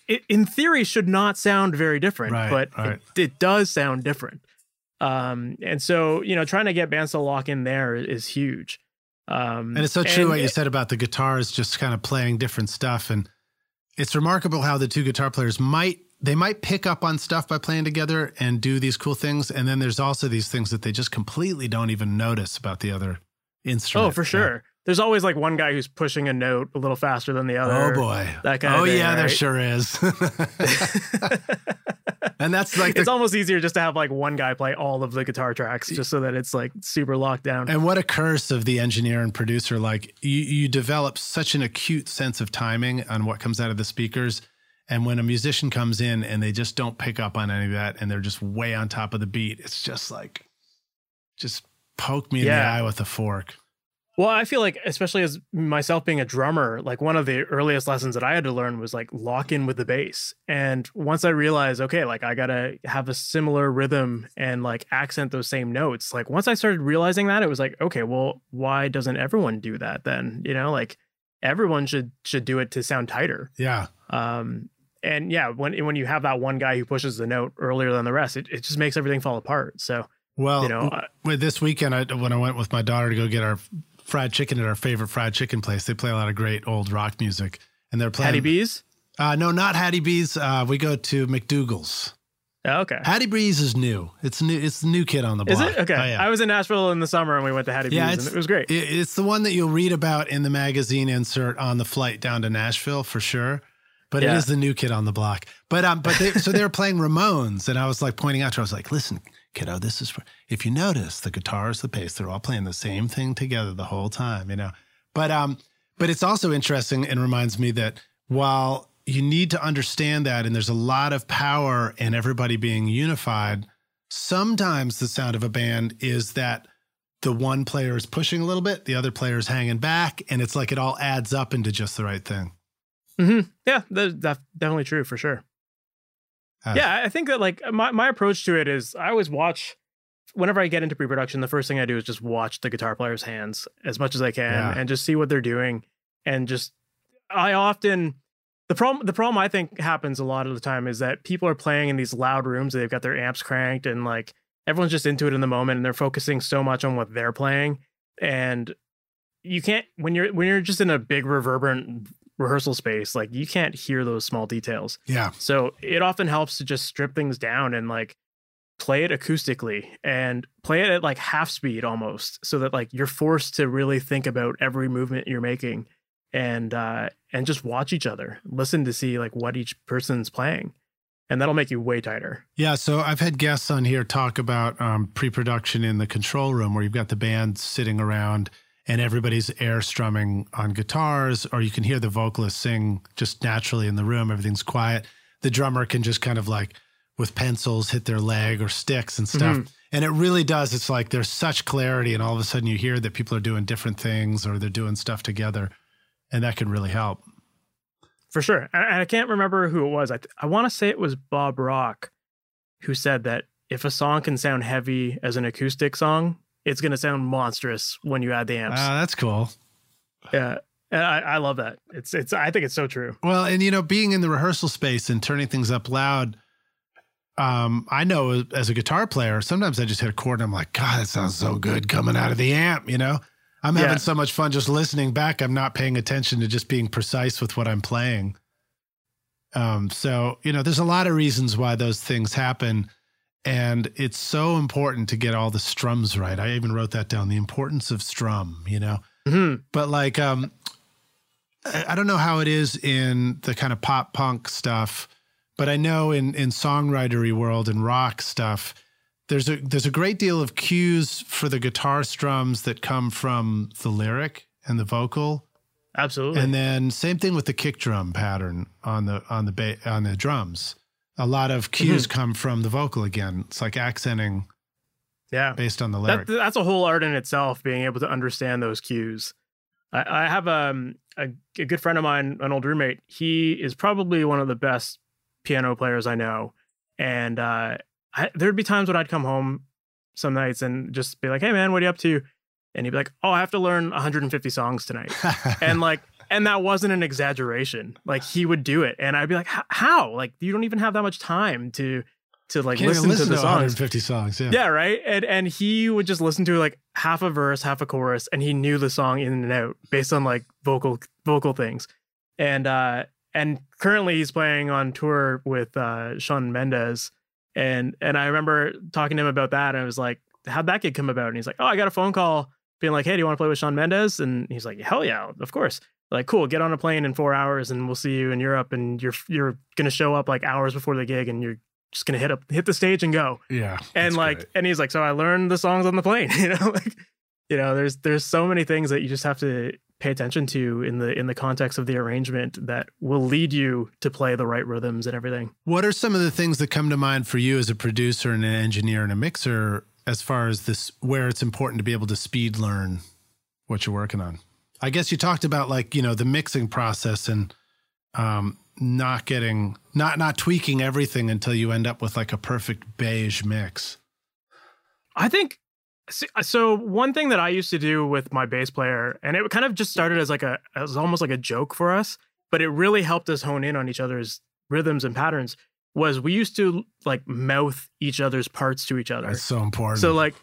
in theory should not sound very different, right, but right. It, it, does sound different. Um, and so you know, trying to get bands to lock in there is huge. Um, and it's so true what you said about the guitars just kind of playing different stuff, and it's remarkable how the two guitar players might they might pick up on stuff by playing together and do these cool things, and then there's also these things that they just completely don't even notice about the other instrument. Oh, for sure there's always like one guy who's pushing a note a little faster than the other. Oh boy, that kind oh, of. Oh yeah, right? there sure is. and that's like the, it's almost easier just to have like one guy play all of the guitar tracks, just so that it's like super locked down. And what a curse of the engineer and producer! Like you, you develop such an acute sense of timing on what comes out of the speakers. And when a musician comes in and they just don't pick up on any of that and they're just way on top of the beat, it's just like, just poke me yeah. in the eye with a fork. Well, I feel like, especially as myself being a drummer, like one of the earliest lessons that I had to learn was like lock in with the bass. And once I realized, okay, like I gotta have a similar rhythm and like accent those same notes. Like once I started realizing that, it was like, okay, well, why doesn't everyone do that then? You know, like everyone should should do it to sound tighter. Yeah. Um. And yeah, when when you have that one guy who pushes the note earlier than the rest, it, it just makes everything fall apart. So well, you know, with this weekend, I, when I went with my daughter to go get our fried chicken at our favorite fried chicken place. They play a lot of great old rock music, and they're playing Hattie B's. Uh, no, not Hattie B's. Uh, we go to McDougal's. Oh, okay. Hattie B's is new. It's new. It's the new kid on the block. Is it okay? Oh, yeah. I was in Nashville in the summer and we went to Hattie Yeah, B's and it was great. It- It's the one that you'll read about in the magazine insert on the flight down to Nashville for sure. But it Yeah. is the new kid on the block. But um, but they, so they were playing Ramones, and I was like pointing out to her, I was like, listen, kiddo, this is for, if you notice the guitars, the bass, they're all playing the same thing together the whole time, you know. But um, but it's also interesting and reminds me that while you need to understand that, and there's a lot of power in everybody being unified, sometimes the sound of a band is that the one player is pushing a little bit, the other player is hanging back, and it's like it all adds up into just the right thing. hmm Yeah, that's definitely true for sure. Uh, yeah, I think that like my, my approach to it is I always watch whenever I get into pre-production, the first thing I do is just watch the guitar player's hands as much as I can Yeah. and just see what they're doing. And just I often the problem the problem I think happens a lot of the time is that people are playing in these loud rooms, they've got their amps cranked and like everyone's just into it in the moment and they're focusing so much on what they're playing. And you can't when you're when you're just in a big reverberant rehearsal space, like you can't hear those small details. Yeah. So it often helps to just strip things down and like play it acoustically and play it at like half speed almost so that like you're forced to really think about every movement you're making and uh and just watch each other listen to see like what each person's playing and that'll make you way tighter Yeah. So I've had guests on here talk about um, pre production in the control room where you've got the band sitting around and everybody's air strumming on guitars, or you can hear the vocalist sing just naturally in the room. Everything's quiet. The drummer can just kind of like with pencils hit their leg or sticks and stuff. Mm-hmm. And it really does. It's like there's such clarity, and all of a sudden you hear that people are doing different things or they're doing stuff together. And that can really help. for sure and and i can't remember who it was i, th- I want to say it was bob rock who said that if a song can sound heavy as an acoustic song it's going to sound monstrous when you add the amps Ah, that's cool. Yeah, and I, I love that. It's it's. I think it's so true. Well, and you know, being in the rehearsal space and turning things up loud, um, I know as a guitar player, sometimes I just hit a chord and I'm like, God, that sounds so good coming out of the amp. You know, I'm Yeah. having so much fun just listening back. I'm not paying attention to just being precise with what I'm playing. Um, so you know, there's a lot of reasons why those things happen. And it's so important to get all the strums right. I even wrote that down. The importance of strum, you know Mhm. but like um I I don't know how it is in the kind of pop punk stuff, but I know in in songwritery world and rock stuff, there's a there's a great deal of cues for the guitar strums that come from the lyric and the vocal, Absolutely. and then same thing with the kick drum pattern on the on the ba- on the drums. A lot of cues come from the vocal again. It's like accenting yeah, based on the that, that's a whole art in itself. Being able to understand those cues. I, I have um, a a good friend of mine, an old roommate. He is probably one of the best piano players I know, and uh, I, there'd be times when I'd come home some nights and just be like, "Hey, man, what are you up to?" And he'd be like, "Oh, I have to learn 150 songs tonight." and like and that wasn't an exaggeration. Like he would do it. And i'd be like how? Like you don't even have that much time to to like listen, listen to the songs. 150 songs. Yeah. yeah right? And and he would just listen to like half a verse half a chorus and he knew the song in and out based on like vocal vocal things. And uh and currently he's playing on tour with uh Shawn Mendes and and I remember talking to him about that and I was like how'd that gig come about? And he's like oh I got a phone call being like hey do you want to play with Shawn Mendes and he's like hell yeah of course like cool get on a plane in 4 hours and we'll see you in Europe and you're you're going to show up like hours before the gig and you're just going to hit up hit the stage and go Yeah. and like great. and he's like so i learned the songs on the plane you know like you know there's there's so many things that you just have to pay attention to in the in the context of the arrangement that will lead you to play the right rhythms and everything What are some of the things that come to mind for you as a producer and an engineer and a mixer as far as this where it's important to be able to speed learn what you're working on? I guess you talked about like, you know, the mixing process and um not getting not not tweaking everything until you end up with like a perfect beige mix. i think so one thing that i used to do with my bass player and it kind of just started as like a as almost like a joke for us but it really helped us hone in on each other's rhythms and patterns was we used to like mouth each other's parts to each other That's so important. So like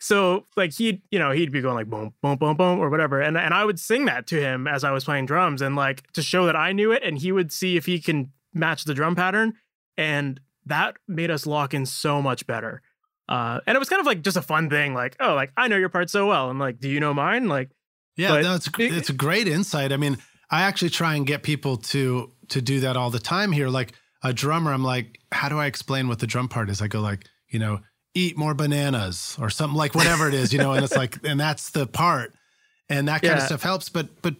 so like he'd you know he'd be going like boom boom boom boom or whatever. And and I would sing that to him as I was playing drums and like to show that I knew it and he would see if he can match the drum pattern. And that made us lock in so much better. Uh and it was kind of like just a fun thing like oh like I know your part so well. And like do you know mine? Like yeah but no, it's it's a great insight. I mean I actually try and get people to to do that all the time here. Like a drummer I'm like how do I explain what the drum part is? I go like you know eat more bananas or something like whatever it is, you know, and it's like, and that's the part. And that kind Yeah. of stuff helps. But, but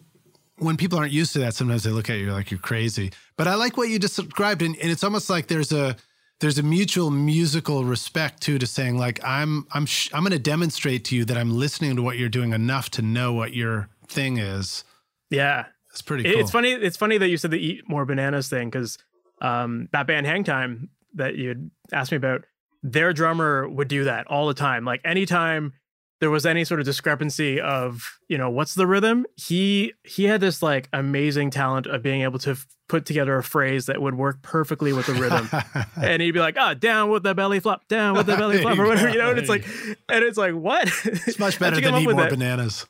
when people aren't used to that, sometimes they look at you like you're crazy. But I like what you just described. And, and it's almost like there's a, there's a mutual musical respect too to saying like, I'm, I'm, sh- I'm going to demonstrate to you that I'm listening to what you're doing enough to know what your thing is. yeah It's pretty cool. It's funny. It's funny that you said the eat more bananas thing because um, that band Hang Time that you'd asked me about, their drummer would do that all the time. Like anytime there was any sort of discrepancy of you know what's the rhythm, he he had this like amazing talent of being able to f- put together a phrase that would work perfectly with the rhythm. and he'd be like, "Ah, down with the belly flop, down with the belly flop," or whatever, you know. And it's like, and it's like, what? it's much better than eat more that? bananas.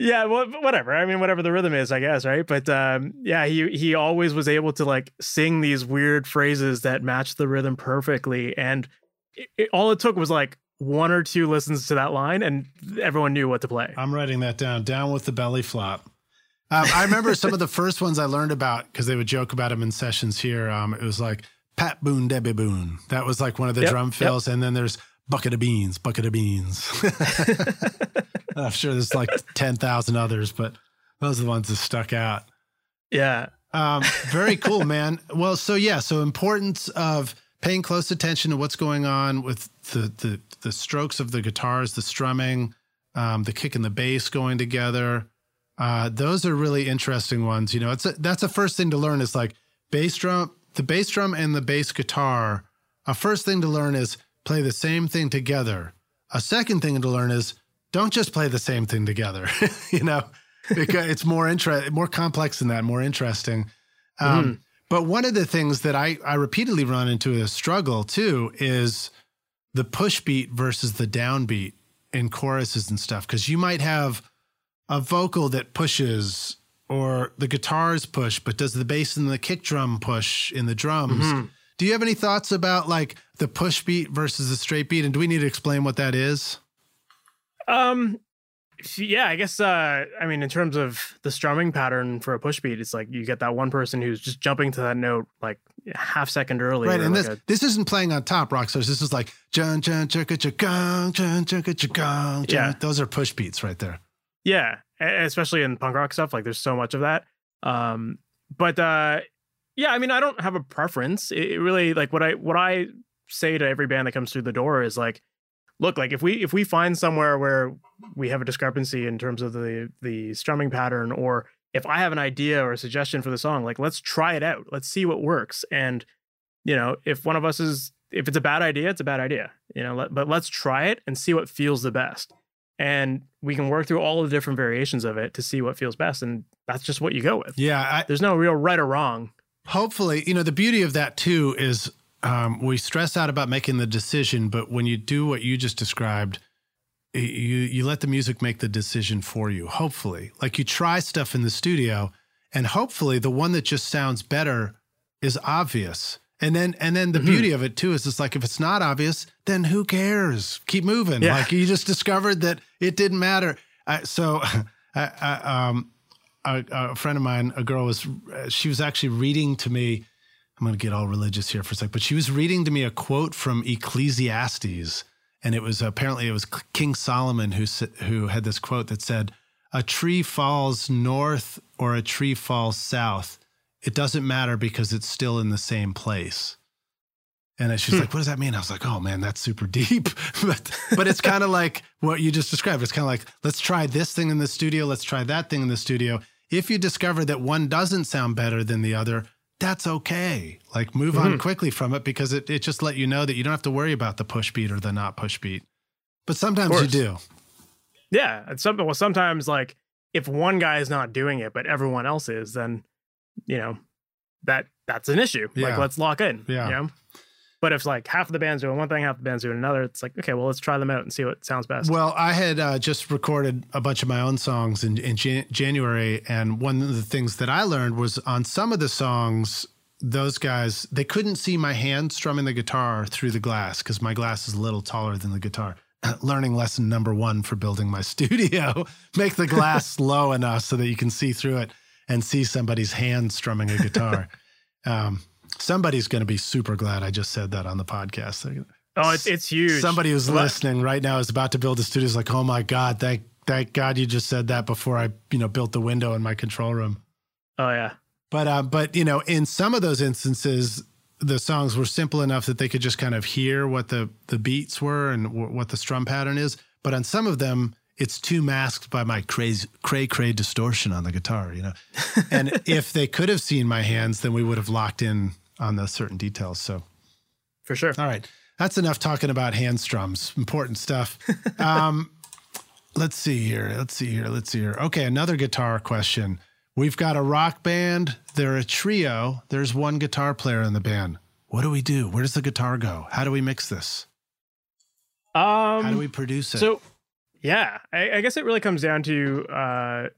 Yeah, well, whatever. I mean, whatever the rhythm is, I guess, right? But um, yeah, he he always was able to like sing these weird phrases that matched the rhythm perfectly, and it, it- all it took was like one or two listens to that line, and everyone knew what to play. I'm writing that down. Down with the belly flop. Um, I remember some of the first ones I learned about because they would joke about them in sessions here. Um, it was like Pat Boone, Debbie Boone. That was like one of the Yep, drum yep. fills. And then there's Bucket of Beans, Bucket of Beans. I'm sure there's like 10,000 others, but those are the ones that stuck out. Yeah, Um, very cool, man. Well, so yeah, so importance of paying close attention to what's going on with the the the strokes of the guitars, the strumming, um, the kick and the bass going together. Uh, those are really interesting ones. You know, it's a, that's the first thing to learn is like bass drum, the bass drum and the bass guitar. A first thing to learn is play the same thing together. A second thing to learn is don't just play the same thing together. you know, because it's more interest, more complex than that, more interesting. Um, But one of the things that I, I repeatedly run into a struggle too is the push beat versus the downbeat in choruses and stuff. Because you might have a vocal that pushes, or the guitars push, but does the bass and the kick drum push in the drums? Do you have any thoughts about like the push beat versus the straight beat? And do we need to explain what that is? um, yeah. I guess. Uh, I mean, in terms of the strumming pattern for a push beat, it's like you get that one person who's just jumping to that note like a half second early. Right, and like this a- this isn't playing on top rock stars. This is like jun jun chugga chugga jun chugga chugga. Yeah. those are push beats right there. Yeah, especially in punk rock stuff, like there's so much of that. Um, but uh, yeah, I mean, I don't have a preference. It, it really like what I what I say to every band that comes through the door is like, look, like if we if we find somewhere where we have a discrepancy in terms of the the strumming pattern, or if I have an idea or a suggestion for the song, like let's try it out. Let's see what works. And you know, if one of us is if it's a bad idea, it's a bad idea. You know, let, but let's try it and see what feels the best and we can work through all the different variations of it to see what feels best and that's just what you go with Yeah, I, there's no real right or wrong hopefully, you know, the beauty of that too is um, we stress out about making the decision, but when you do what you just described, you you let the music make the decision for you. Hopefully, like you try stuff in the studio, and hopefully the one that just sounds better is obvious. And then and then the Mhm. beauty of it too is it's like if it's not obvious, then who cares? Keep moving. Yeah. Like you just discovered that it didn't matter. I, so, I, I, um, a, a friend of mine, a girl was, she was actually reading to me. I'm going to get all religious here for a sec, but she was reading to me a quote from Ecclesiastes, and it was apparently it was King Solomon who who had this quote that said, "A tree falls north or a tree falls south, it doesn't matter because it's still in the same place." And she's Hmm. like, "What does that mean?" I was like, "Oh man, that's super deep." but but it's kind of like what you just described. It's kind of like, let's try this thing in the studio, let's try that thing in the studio. If you discover that one doesn't sound better than the other, that's okay. Like move on Mhm. quickly from it because it, it just let you know that you don't have to worry about the push beat or the not push beat. But sometimes you do. yeah and some, well sometimes like if one guy is not doing it but everyone else is then you know that that's an issue Yeah. like let's lock in Yeah. you know But if like half of the band's doing one thing, half the band's doing another, it's like, okay, well, let's try them out and see what sounds best. Well, I had uh, just recorded a bunch of my own songs in, in Jan- January. And one of the things that I learned was on some of the songs, those guys, they couldn't see my hand strumming the guitar through the glass because my glass is a little taller than the guitar. Learning lesson number one for building my studio make the glass low enough so that you can see through it and see somebody's hand strumming a guitar. um, somebody's going to be super glad I just said that on the podcast. Oh, it's, it's huge. Somebody who's listening right now is about to build a studio. Is like, oh my god, thank thank God you just said that before I you know built the window in my control room. Oh yeah. But uh, but you know, in some of those instances, the songs were simple enough that they could just kind of hear what the the beats were and w- what the strum pattern is. But on some of them, it's too masked by my crazy cray cray distortion on the guitar. You know, and if they could have seen my hands, then we would have locked in on those certain details. So for sure. All right that's enough talking about hand strums. Important stuff. Um, let's see here. Let's see here. Let's see here. Okay, another guitar question. We've got a rock band. They're a trio. There's one guitar player in the band. What do we do? Where does the guitar go? How do we mix this? Um, How do we produce it? So, yeah, I, I guess it really comes down to uh,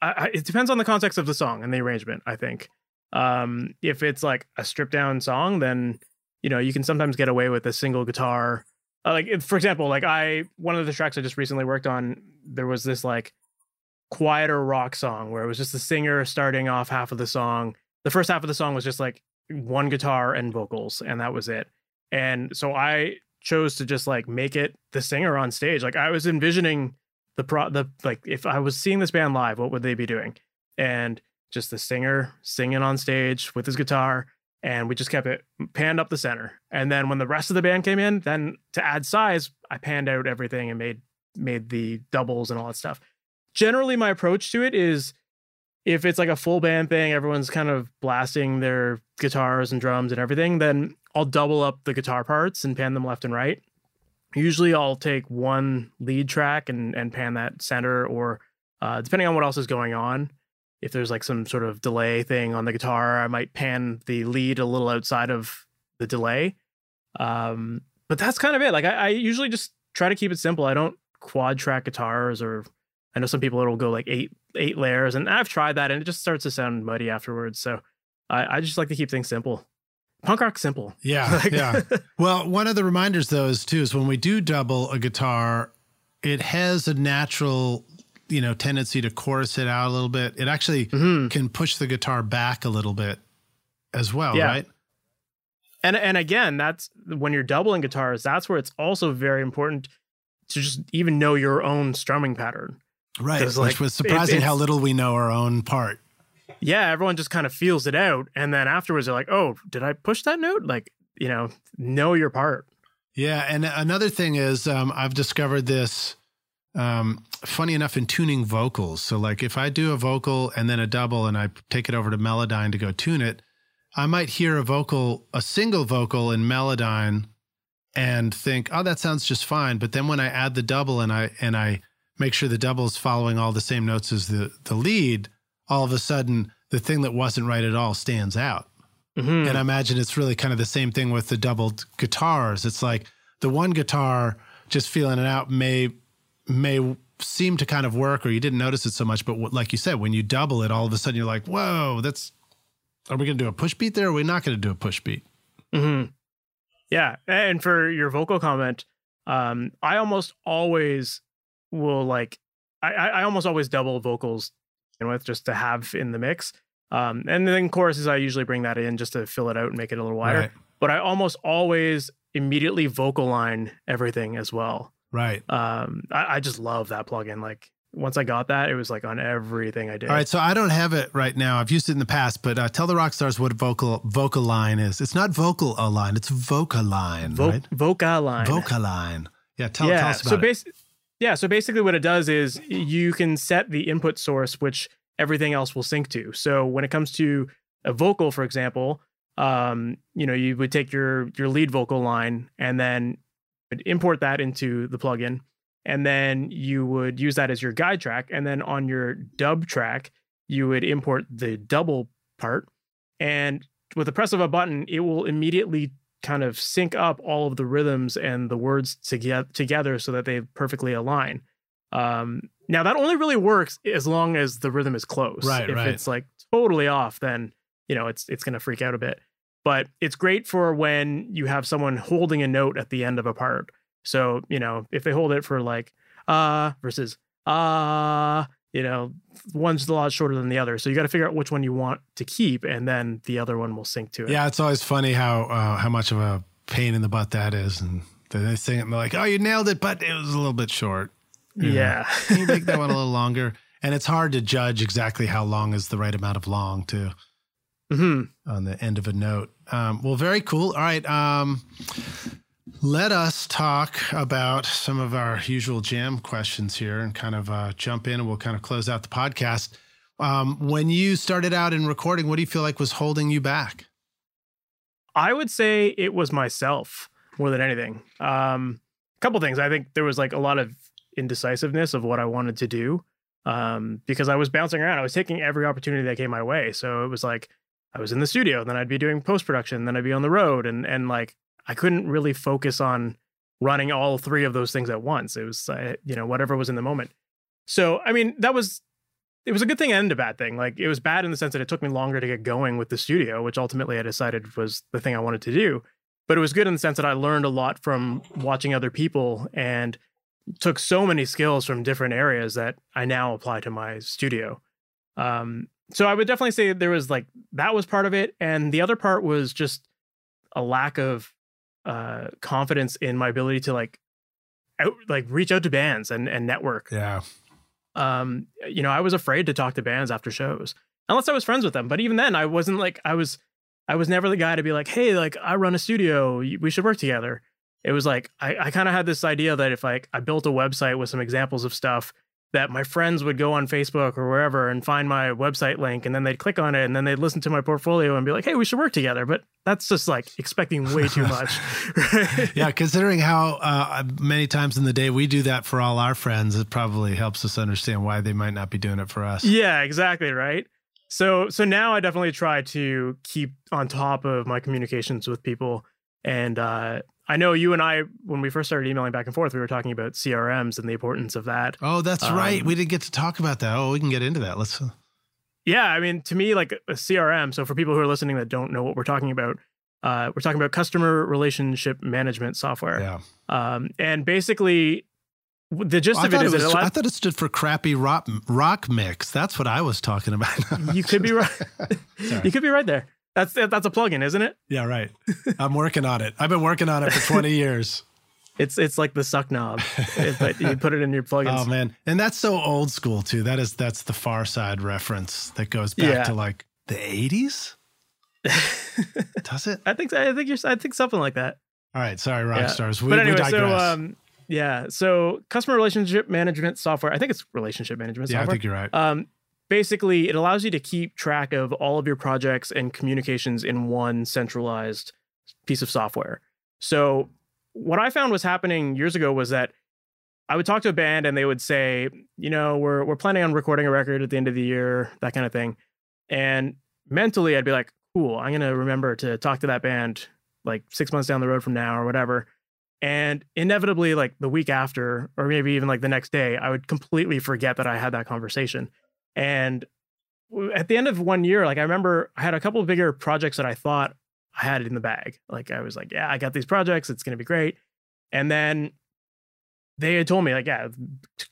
I, I, it depends on the context of the song and the arrangement. I think um, if it's like a stripped down song, then you know, you can sometimes get away with a single guitar. Uh, like for example, like I one of the tracks I just recently worked on, there was this like quieter rock song where it was just the singer starting off half of the song. The first half of the song was just like one guitar and vocals, and that was it. And so I chose to just like make it the singer on stage. Like I was envisioning the pro the like if I was seeing this band live, what would they be doing? And just the singer singing on stage with his guitar and we just kept it panned up the center. And then when the rest of the band came in, then to add size, I panned out everything and made made the doubles and all that stuff. Generally, my approach to it is if it's like a full band thing, everyone's kind of blasting their guitars and drums and everything, then I'll double up the guitar parts and pan them left and right. Usually, I'll take one lead track and and pan that center, or uh, depending on what else is going on if there's like some sort of delay thing on the guitar, I might pan the lead a little outside of the delay. Um, but that's kind of it. Like I, I, usually just try to keep it simple. I don't quad track guitars or I know some people it'll go like eight eight layers, and I've tried that and it just starts to sound muddy afterwards. So I, I just like to keep things simple. Punk rock simple. Yeah, yeah. Well, one of the reminders though is too is when we do double a guitar, it has a natural you know tendency to chorus it out a little bit. It actually mm-hmm. can push the guitar back a little bit as well, yeah. right? And and again, that's when you're doubling guitars. That's where it's also very important to just even know your own strumming pattern. Right. Like, Which was surprising it, how little we know our own part. Yeah, everyone just kind of feels it out, and then afterwards they're like, "Oh, did I push that note?" Like, you know, know your part. Yeah, and another thing is, um, I've discovered this um, funny enough in tuning vocals. So like if I do a vocal and then a double and I take it over to Melodyne to go tune it, I might hear a vocal, a single vocal in Melodyne and think, "Oh, that sounds just fine." But then when I add the double and I and I make sure the double is following all the same notes as the the lead, all of a sudden the thing that wasn't right at all stands out. Mm-hmm. And I imagine it's really kind of the same thing with the doubled guitars. It's like the one guitar just feeling it out may may seem to kind of work or you didn't notice it so much but like you said when you double it all of a sudden you're like whoa that's are we going to do a push beat there? Or are we not going to do a push beat? Mm-hmm. yeah and for your vocal comment um i almost always will like i i almost always double vocals in with just to have in the mix. Um and then choruses i usually bring that in just to fill it out and make it a little wider. Right. but i almost always immediately vocal line everything as well Right. Um, I, I just love that plugin. Like once I got that, it was like on everything I did. All right, so I don't have it right now. I've used it in the past, but uh, tell the rock stars what vocal vocal line is. It's not vocal line; it's VocAlign, Vo- right? VocAlign. VocAlign. Yeah, tell, yeah, tell us about so basi- it. Yeah, so basically, what it does is you can set the input source, which everything else will sync to. So when it comes to a vocal, for example, um, you know, you would take your your lead vocal line and then import that into the plugin, and then you would use that as your guide track. And then on your dub track, you would import the double part. And with the press of a button, it will immediately kind of sync up all of the rhythms and the words together together so that they perfectly align. Um, now that only really works as long as the rhythm is close. Right, if right. it's like totally off, then you know it's it's gonna freak out a bit. But it's great for when you have someone holding a note at the end of a part. So you know if they hold it for like uh versus uh you know one's a lot shorter than the other so you got to figure out which one you want to keep and then the other one will sync to it Yeah, it's always funny how uh, how much of a pain in the butt that is, and then they sing it and they're like, "Oh, you nailed it," but it was a little bit short. yeah, you make that one a little longer? And it's hard to judge exactly how long is the right amount of long too hmm on the end of a note. Um, well, very cool. All right. Um, let us talk about some of our usual jam questions here and kind of uh, jump in and we'll kind of close out the podcast. Um, when you started out in recording, what do you feel like was holding you back? i would say it was myself more than anything um a couple things i think there was like a lot of indecisiveness of what i wanted to do um because i was bouncing around i was taking every opportunity that came my way so it was like i was in the studio then i'd be doing post production then i'd be on the road and and like i couldn't really focus on running all three of those things at once it was uh, you know whatever was in the moment so i mean that was it was a good thing and a bad thing. Like it was bad in the sense that it took me longer to get going with the studio, which ultimately I decided was the thing I wanted to do. But it was good in the sense that I learned a lot from watching other people and took so many skills from different areas that I now apply to my studio. Um, so I would definitely say there was like that was part of it, and the other part was just a lack of uh, confidence in my ability to like out like reach out to bands and and network Yeah. um you know i was afraid to talk to bands after shows unless i was friends with them but even then i wasn't like i was i was never the guy to be like hey like i run a studio we should work together it was like i, I kind of had this idea that if like i built a website with some examples of stuff that my friends would go on facebook or wherever and find my website link and then they'd click on it and then they'd listen to my portfolio and be like hey we should work together but that's just like expecting way too much right? Yeah, considering how uh, many times in the day we do that for all our friends, it probably helps us understand why they might not be doing it for us. Yeah, exactly, right? So so now I definitely try to keep on top of my communications with people and uh I know you and I when we first started emailing back and forth we were talking about CRMs and the importance of that. Oh, that's Um, right. We didn't get to talk about that. Oh, we can get into that. Let's. Yeah, I mean to me like a CRM, so for people who are listening that don't know what we're talking about, uh we're talking about customer relationship management software. Yeah. Um and basically the gist I, of it is it was, it I thought it stood for crappy rock, rock mix. That's what I was talking about. you could be right. You could be right there. That's that's a plugin, isn't it? yeah, right. I'm working on it. I've been working on it for 20 years. It's it's like the suck knob, but you put it in your plugins. Oh man, and that's so old school too. That is that's the Far Side reference that goes back Yeah. to like the 80s. Does it? I think I think you're I think something like that. All right, sorry, rock Yeah. stars. We, but anyway, so um, yeah, so customer relationship management software. I think it's relationship management yeah, I software. think you're right. um, basically, it allows you to keep track of all of your projects and communications in one centralized piece of software. So what I found was happening years ago was that I would talk to a band and they would say, you know, we're we're planning on recording a record at the end of the year, that kind of thing. And mentally I'd be like, cool, I'm gonna remember to talk to that band like six months down the road from now or whatever. And inevitably, like the week after, or maybe even like the next day, I would completely forget that I had that conversation. And at the end of one year, like I remember I had a couple of bigger projects that I thought I had it in the bag. Like I was like, yeah, I got these projects. It's going to be great. And then they had told me like, yeah,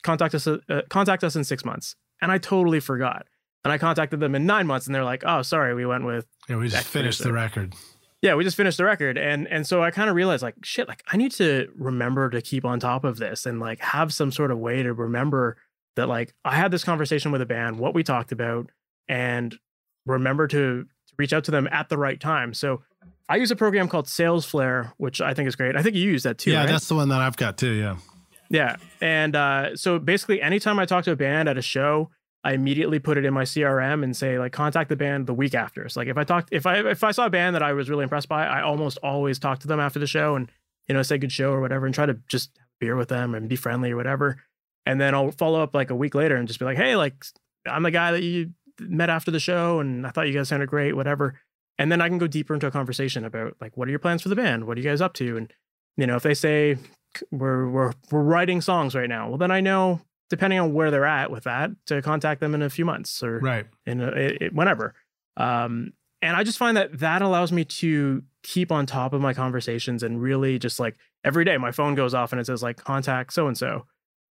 contact us, uh, contact us in six months. And I totally forgot. And I contacted them in nine months and they're like, oh, sorry, we went with, Yeah, we just finished the record. yeah, we just finished the record. And, and so I kind of realized like, shit, like I need to remember to keep on top of this and like have some sort of way to remember that like I had this conversation with a band, what we talked about, and remember to, to reach out to them at the right time. So I use a program called SalesFlare, which I think is great. I think you use that too. yeah, right? that's the one that I've got too. Yeah. Yeah. And uh, so basically, anytime I talk to a band at a show, I immediately put it in my CRM and say like contact the band the week after. So like if I talked if I if I saw a band that I was really impressed by, I almost always talk to them after the show and you know say good show or whatever and try to just beer with them and be friendly or whatever. And then I'll follow up like a week later and just be like, hey, like I'm the guy that you met after the show and I thought you guys sounded great, whatever. and then I can go deeper into a conversation about like what are your plans for the band? What are you guys up to? And you know, if they say we're we're we're writing songs right now, well then I know depending on where they're at with that to contact them in a few months or right in a, it, whenever. Um, and I just find that that allows me to keep on top of my conversations and really just like every day my phone goes off and it says like contact so and so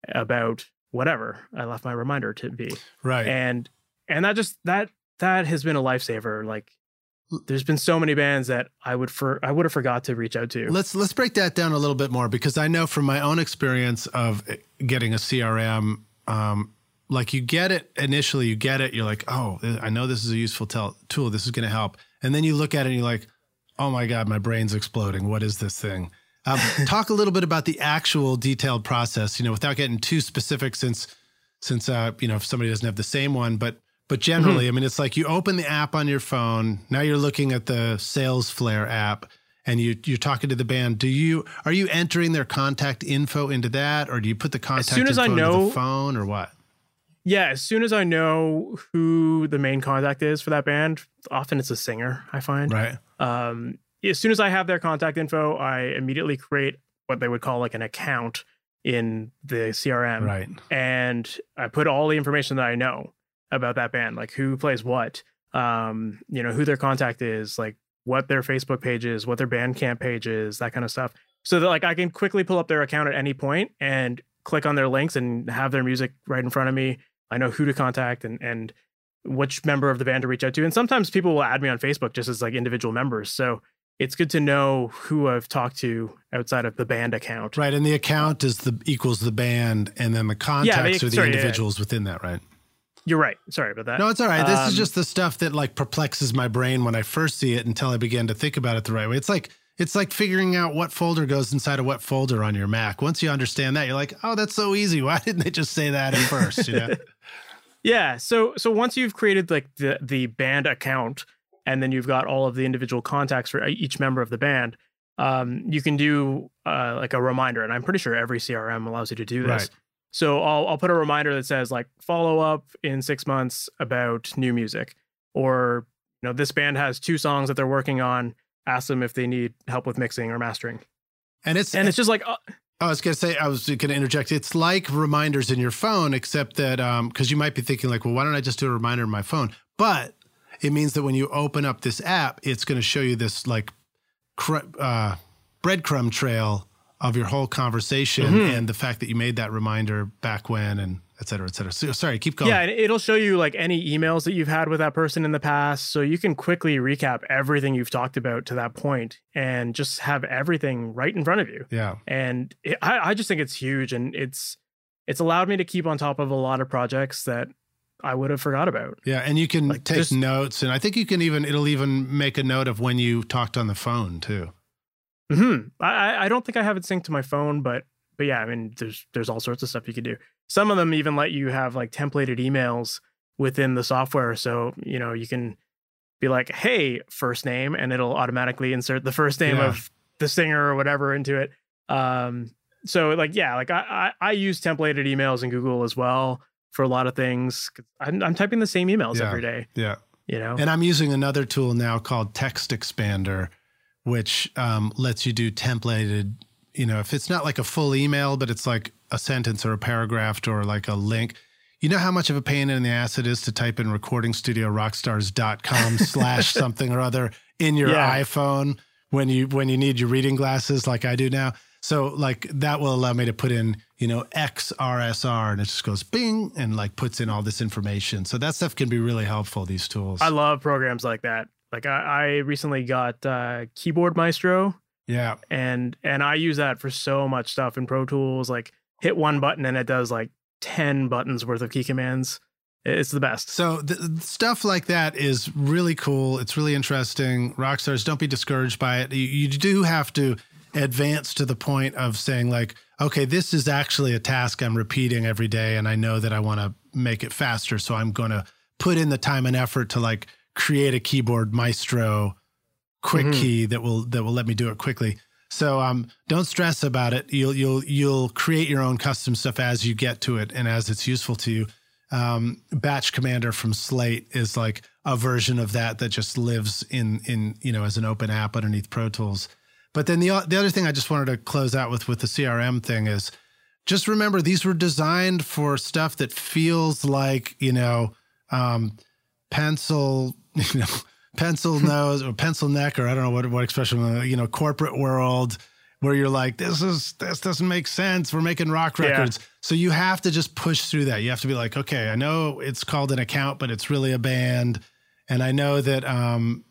about whatever I left my reminder to be. Right. And and that just that that has been a lifesaver. Like there's been so many bands that I would for I would have forgot to reach out to. Let's let's break that down a little bit more because I know from my own experience of eh, getting a CRM, um, like you get it initially, you get it, you're like, oh, I know this is a useful tel- tool. This is going to help, and then you look at it and you're like, oh my god, my brain's exploding. What is this thing? Um, talk a little bit about the actual detailed process. You know, without getting too specific, since since uh, you know if somebody doesn't have the same one, but but generally, mm-hmm. I mean, it's like you open the app on your phone. Now you're looking at the SalesFlare app and you you're talking to the band. Do you are you entering their contact info into that, or do you put the contact as soon as I know, the phone, or what? Yeah, as soon as I know who the main contact is for that band, often it's a singer. I find right. Um, as soon as I have their contact info, I immediately create what they would call like an account in the CRM, right? And I put all the information that I know about that band, like who plays what, um, you know, who their contact is, like what their Facebook page is, what their Bandcamp page is, that kind of stuff. So that like I can quickly pull up their account at any point and click on their links and have their music right in front of me. I know who to contact and and which member of the band to reach out to. And sometimes people will add me on Facebook just as like individual members. So it's good to know who I've talked to outside of the band account. Right. And the account is the equals the band and then the contacts yeah, are the sorry, individuals yeah. within that, right? You're right. Sorry about that. No, it's all right. This um, is just the stuff that like perplexes my brain when I first see it until I begin to think about it the right way. It's like it's like figuring out what folder goes inside of what folder on your Mac. Once you understand that, you're like, "Oh, that's so easy. Why didn't they just say that at first?" You know? yeah. So so once you've created like the the band account, and then you've got all of the individual contacts for each member of the band, um, you can do uh, like a reminder. And I'm pretty sure every CRM allows you to do this. Right. So I'll I'll put a reminder that says like follow up in six months about new music, or you know this band has two songs that they're working on. Ask them if they need help with mixing or mastering. And it's and it's just like. Uh, I was gonna say I was gonna interject. It's like reminders in your phone, except that um because you might be thinking like, well, why don't I just do a reminder in my phone? But it means that when you open up this app, it's going to show you this like cr- uh, breadcrumb trail of your whole conversation mm-hmm. and the fact that you made that reminder back when and et cetera, et cetera. So, sorry, keep going. Yeah, it'll show you like any emails that you've had with that person in the past. So you can quickly recap everything you've talked about to that point and just have everything right in front of you. Yeah. And it, I, I just think it's huge and it's it's allowed me to keep on top of a lot of projects that I would have forgot about. Yeah, and you can like take just, notes, and I think you can even it'll even make a note of when you talked on the phone too. Hmm. I I don't think I have it synced to my phone, but but yeah, I mean, there's there's all sorts of stuff you can do. Some of them even let you have like templated emails within the software, so you know you can be like, "Hey, first name," and it'll automatically insert the first name yeah. of the singer or whatever into it. Um. So like yeah, like I, I I use templated emails in Google as well for a lot of things. I'm, I'm typing the same emails yeah, every day. Yeah. You know, and I'm using another tool now called Text Expander, which um, lets you do templated. You know, if it's not like a full email, but it's like a sentence or a paragraph or like a link. You know how much of a pain in the ass it is to type in recordingstudiorockstars.com slash something or other in your yeah. iPhone when you when you need your reading glasses like I do now. So like that will allow me to put in, you know, XRSR and it just goes bing and like puts in all this information. So that stuff can be really helpful, these tools. I love programs like that. Like I, I recently got uh, Keyboard Maestro. Yeah. And and I use that for so much stuff in Pro Tools. Like hit one button and it does like 10 buttons worth of key commands. It's the best. So the, stuff like that is really cool. It's really interesting. Rockstars, don't be discouraged by it. You, you do have to advance to the point of saying like okay this is actually a task i'm repeating every day and i know that i want to make it faster so i'm going to put in the time and effort to like create a keyboard maestro quick mm-hmm. key that will that will let me do it quickly so um don't stress about it you'll you'll you'll create your own custom stuff as you get to it and as it's useful to you Um, Batch Commander from Slate is like a version of that that just lives in in you know as an open app underneath Pro Tools. But then the the other thing I just wanted to close out with with the CRM thing is just remember these were designed for stuff that feels like you know um, pencil you know pencil nose or pencil neck or I don't know what what expression you know corporate world where you're like this is this doesn't make sense. We're making rock records. Yeah. so you have to just push through that. You have to be like okay I know it's called an account but it's really a band. And I know that um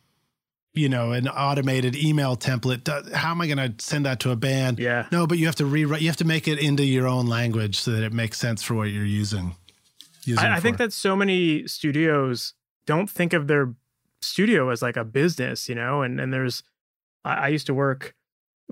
you know an automated email template how am i going to send that to a band? Yeah. No but you have to rewrite you have to make it into your own language so that it makes sense for what you're using, using I, I think that so many studios don't think of their studio as like a business, you know, and and there's I, I used to work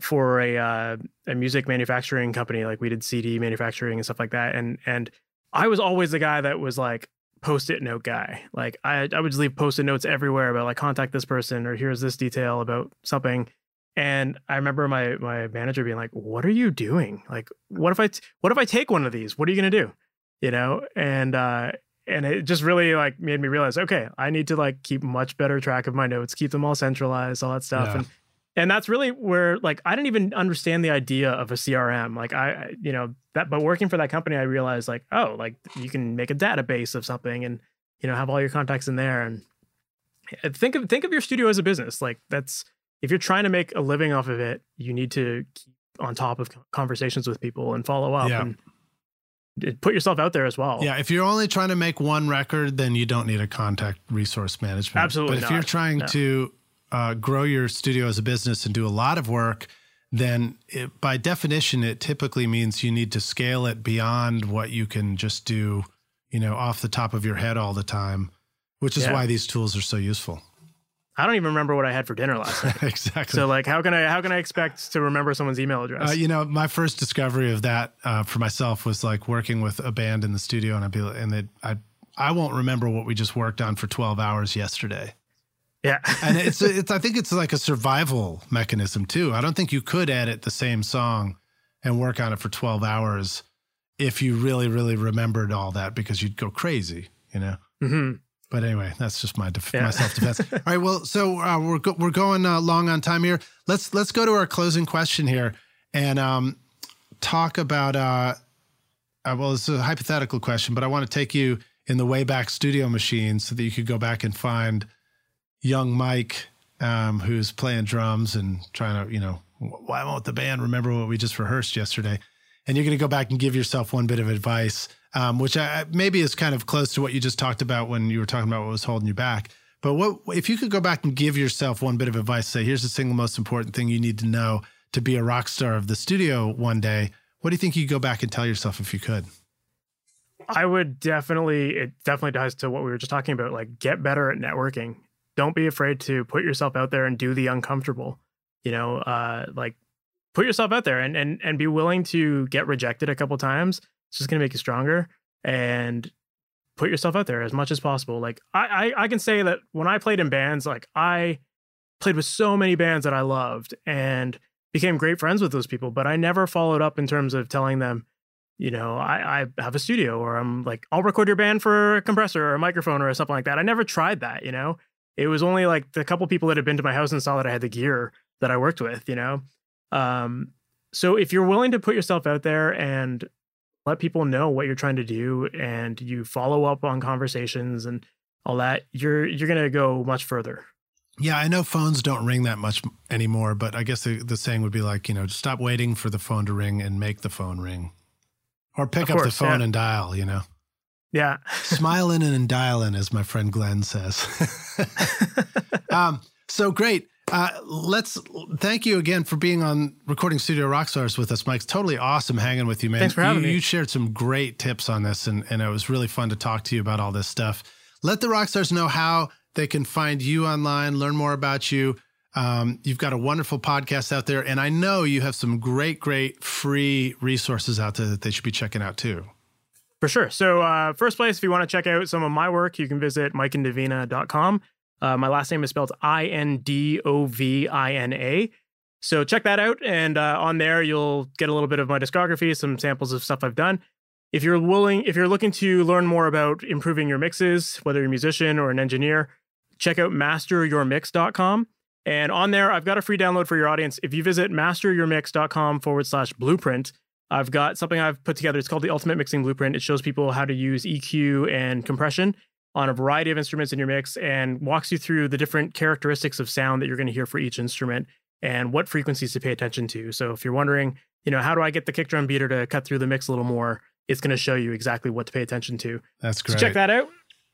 for a uh, a music manufacturing company, like we did CD manufacturing and stuff like that, and and I was always the guy that was like post-it note guy. Like I I would just leave post-it notes everywhere about like contact this person or here's this detail about something. And I remember my my manager being like, "What are you doing? Like, what if I t- what if I take one of these? What are you gonna do?" You know, and uh, and it just really like made me realize okay i need to like keep much better track of my notes keep them all centralized all that stuff yeah. and and that's really where like i didn't even understand the idea of a crm like i you know that but working for that company i realized like oh like you can make a database of something and you know have all your contacts in there and eh, think of think of your studio as a business like that's if you're trying to make a living off of it you need to keep on top of conversations with people and follow up yeah. and eh, put yourself out there as well. Yeah, if you're only trying to make one record, then you don't need a contact resource management. Absolutely. But if not. you're trying no. to uh, grow your studio as a business and do a lot of work, then it, by definition, it typically means you need to scale it beyond what you can just do, you know, off the top of your head all the time, which is yeah. why these tools are so useful. I don't even remember what I had for dinner last night. exactly. So like, how can I how can I expect to remember someone's email address? Uh, you know, my first discovery of that uh, for myself was like working with a band in the studio, and I'd be and they I I won't remember what we just worked on for twelve hours yesterday. Yeah, and it's it's I think it's like a survival mechanism too. I don't think you could edit the same song and work on it for twelve hours if you really really remembered all that because you'd go crazy. You know. Mm-hmm. But anyway, that's just my def- yeah. my self defense. All right, well, so uh, we're go- we're going uh, long on time here. Let's let's go to our closing question here and um, talk about. Uh, uh well, it's a hypothetical question, but I want to take you in the Wayback Studio machine so that you could go back and find young Mike, um, who's playing drums and trying to, you know, why won't the band remember what we just rehearsed yesterday? And you're going to go back and give yourself one bit of advice um, which I, maybe is kind of close to what you just talked about when you were talking about what was holding you back. But what if you could go back and give yourself one bit of advice? Say, here's the single most important thing you need to know to be a rock star of the studio one day. What do you think you'd go back and tell yourself if you could? I would definitely, it definitely ties to what we were just talking about. Like, get better at networking. Don't be afraid to put yourself out there and do the uncomfortable. You know, uh, like put yourself out there and and and be willing to get rejected a couple times it's just gonna make you stronger and put yourself out there as much as possible. Like I, I, I can say that when I played in bands, like I played with so many bands that I loved and became great friends with those people, but I never followed up in terms of telling them, you know, I, I have a studio or I'm like, I'll record your band for a compressor or a microphone or something like that. I never tried that, you know. It was only like the couple people that had been to my house and saw that I had the gear that I worked with, you know. Um, so if you're willing to put yourself out there and let people know what you're trying to do and you follow up on conversations and all that, you're you're gonna go much further. Yeah, I know phones don't ring that much anymore, but I guess the, the saying would be like, you know, stop waiting for the phone to ring and make the phone ring. Or pick of up course, the phone yeah. and dial, you know. Yeah. Smiling and dialing, as my friend Glenn says. um, so great. Uh, let's thank you again for being on Recording Studio Rockstars with us, Mike. It's totally awesome hanging with you, man. Thanks for having you, me. You shared some great tips on this, and, and it was really fun to talk to you about all this stuff. Let the Rockstars know how they can find you online, learn more about you. Um, you've got a wonderful podcast out there, and I know you have some great, great free resources out there that they should be checking out too. For sure. So, uh, first place, if you want to check out some of my work, you can visit mikeindovina.com. Uh, my last name is spelled I N D O V I N A. So check that out. And uh, on there, you'll get a little bit of my discography, some samples of stuff I've done. If you're willing, if you're looking to learn more about improving your mixes, whether you're a musician or an engineer, check out masteryourmix.com. And on there, I've got a free download for your audience. If you visit masteryourmix.com forward slash blueprint, I've got something I've put together. It's called the Ultimate Mixing Blueprint. It shows people how to use EQ and compression on a variety of instruments in your mix and walks you through the different characteristics of sound that you're going to hear for each instrument and what frequencies to pay attention to. So if you're wondering, you know, how do I get the kick drum beater to cut through the mix a little more? It's going to show you exactly what to pay attention to. That's great. So check that out.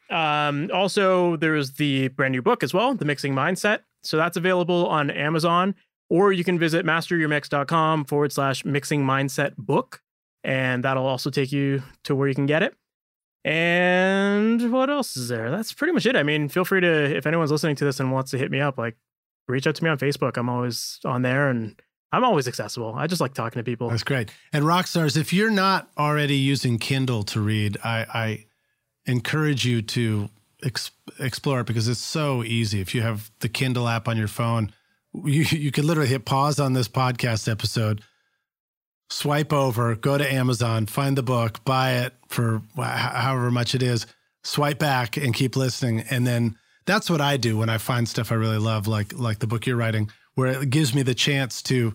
Um, also, there's the brand new book as well, The Mixing Mindset. So that's available on Amazon, or you can visit masteryourmix.com forward slash mixing mindset book. And that'll also take you to where you can get it. And what else is there? That's pretty much it. I mean, feel free to, if anyone's listening to this and wants to hit me up, like reach out to me on Facebook. I'm always on there and I'm always accessible. I just like talking to people. That's great. And Rockstars, if you're not already using Kindle to read, I, I encourage you to ex- explore it because it's so easy. If you have the Kindle app on your phone, you, you can literally hit pause on this podcast episode, swipe over, go to Amazon, find the book, buy it for however much it is, swipe back and keep listening. And then that's what I do when I find stuff I really love, like like the book you're writing, where it gives me the chance to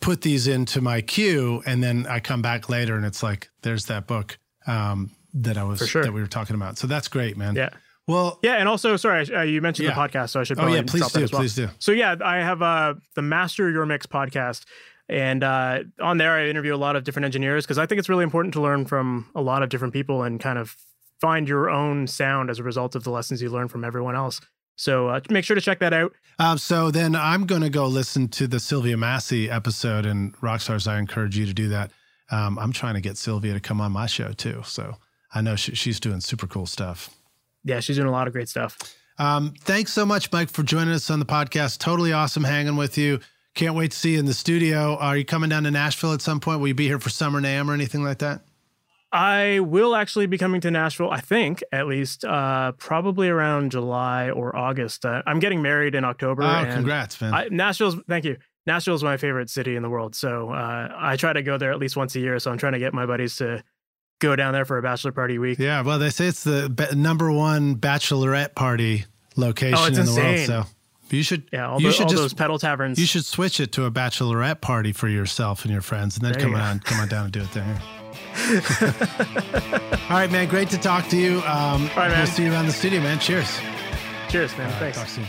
put these into my queue, and then I come back later and it's like, there's that book um, that I was sure. that we were talking about. So that's great, man. Yeah. Well, yeah, and also, sorry, uh, you mentioned Yeah. the podcast, so I should. oh probably yeah, please do, well. please do. So yeah, I have uh, the Master Your Mix podcast, and uh, on there I interview a lot of different engineers because I think it's really important to learn from a lot of different people and kind of find your own sound as a result of the lessons you learn from everyone else. So uh, make sure to check that out. Um, so then I'm going to go listen to the Sylvia Massy episode and Rockstars. I encourage you to do that. Um, I'm trying to get Sylvia to come on my show too. So I know she, she's doing super cool stuff. Yeah, she's doing a lot of great stuff. Um, thanks so much, Mike, for joining us on the podcast. Totally awesome hanging with you. Can't wait to see you in the studio. Are you coming down to Nashville at some point? Will you be here for Summer NAMM or anything like that? I will actually be coming to Nashville, I think, at least, uh, probably around July or August. Uh, I'm getting married in October. Oh, congrats, man. I, Nashville's, thank you. Nashville's my favorite city in the world. So uh, I try to go there at least once a year. So I'm trying to get my buddies to go down there for a bachelor party week. yeah, well, they say it's the be- number one bachelorette party location Oh, in the world. So you should, Yeah, all, you the, should all just those pedal taverns. You should switch it to a bachelorette party for yourself and your friends, and then There come on, come on down and do it there. All right, man. Great to talk to you. Um, right, man. We'll see you around the studio, man. Cheers. Cheers, man. All Thanks. talk soon.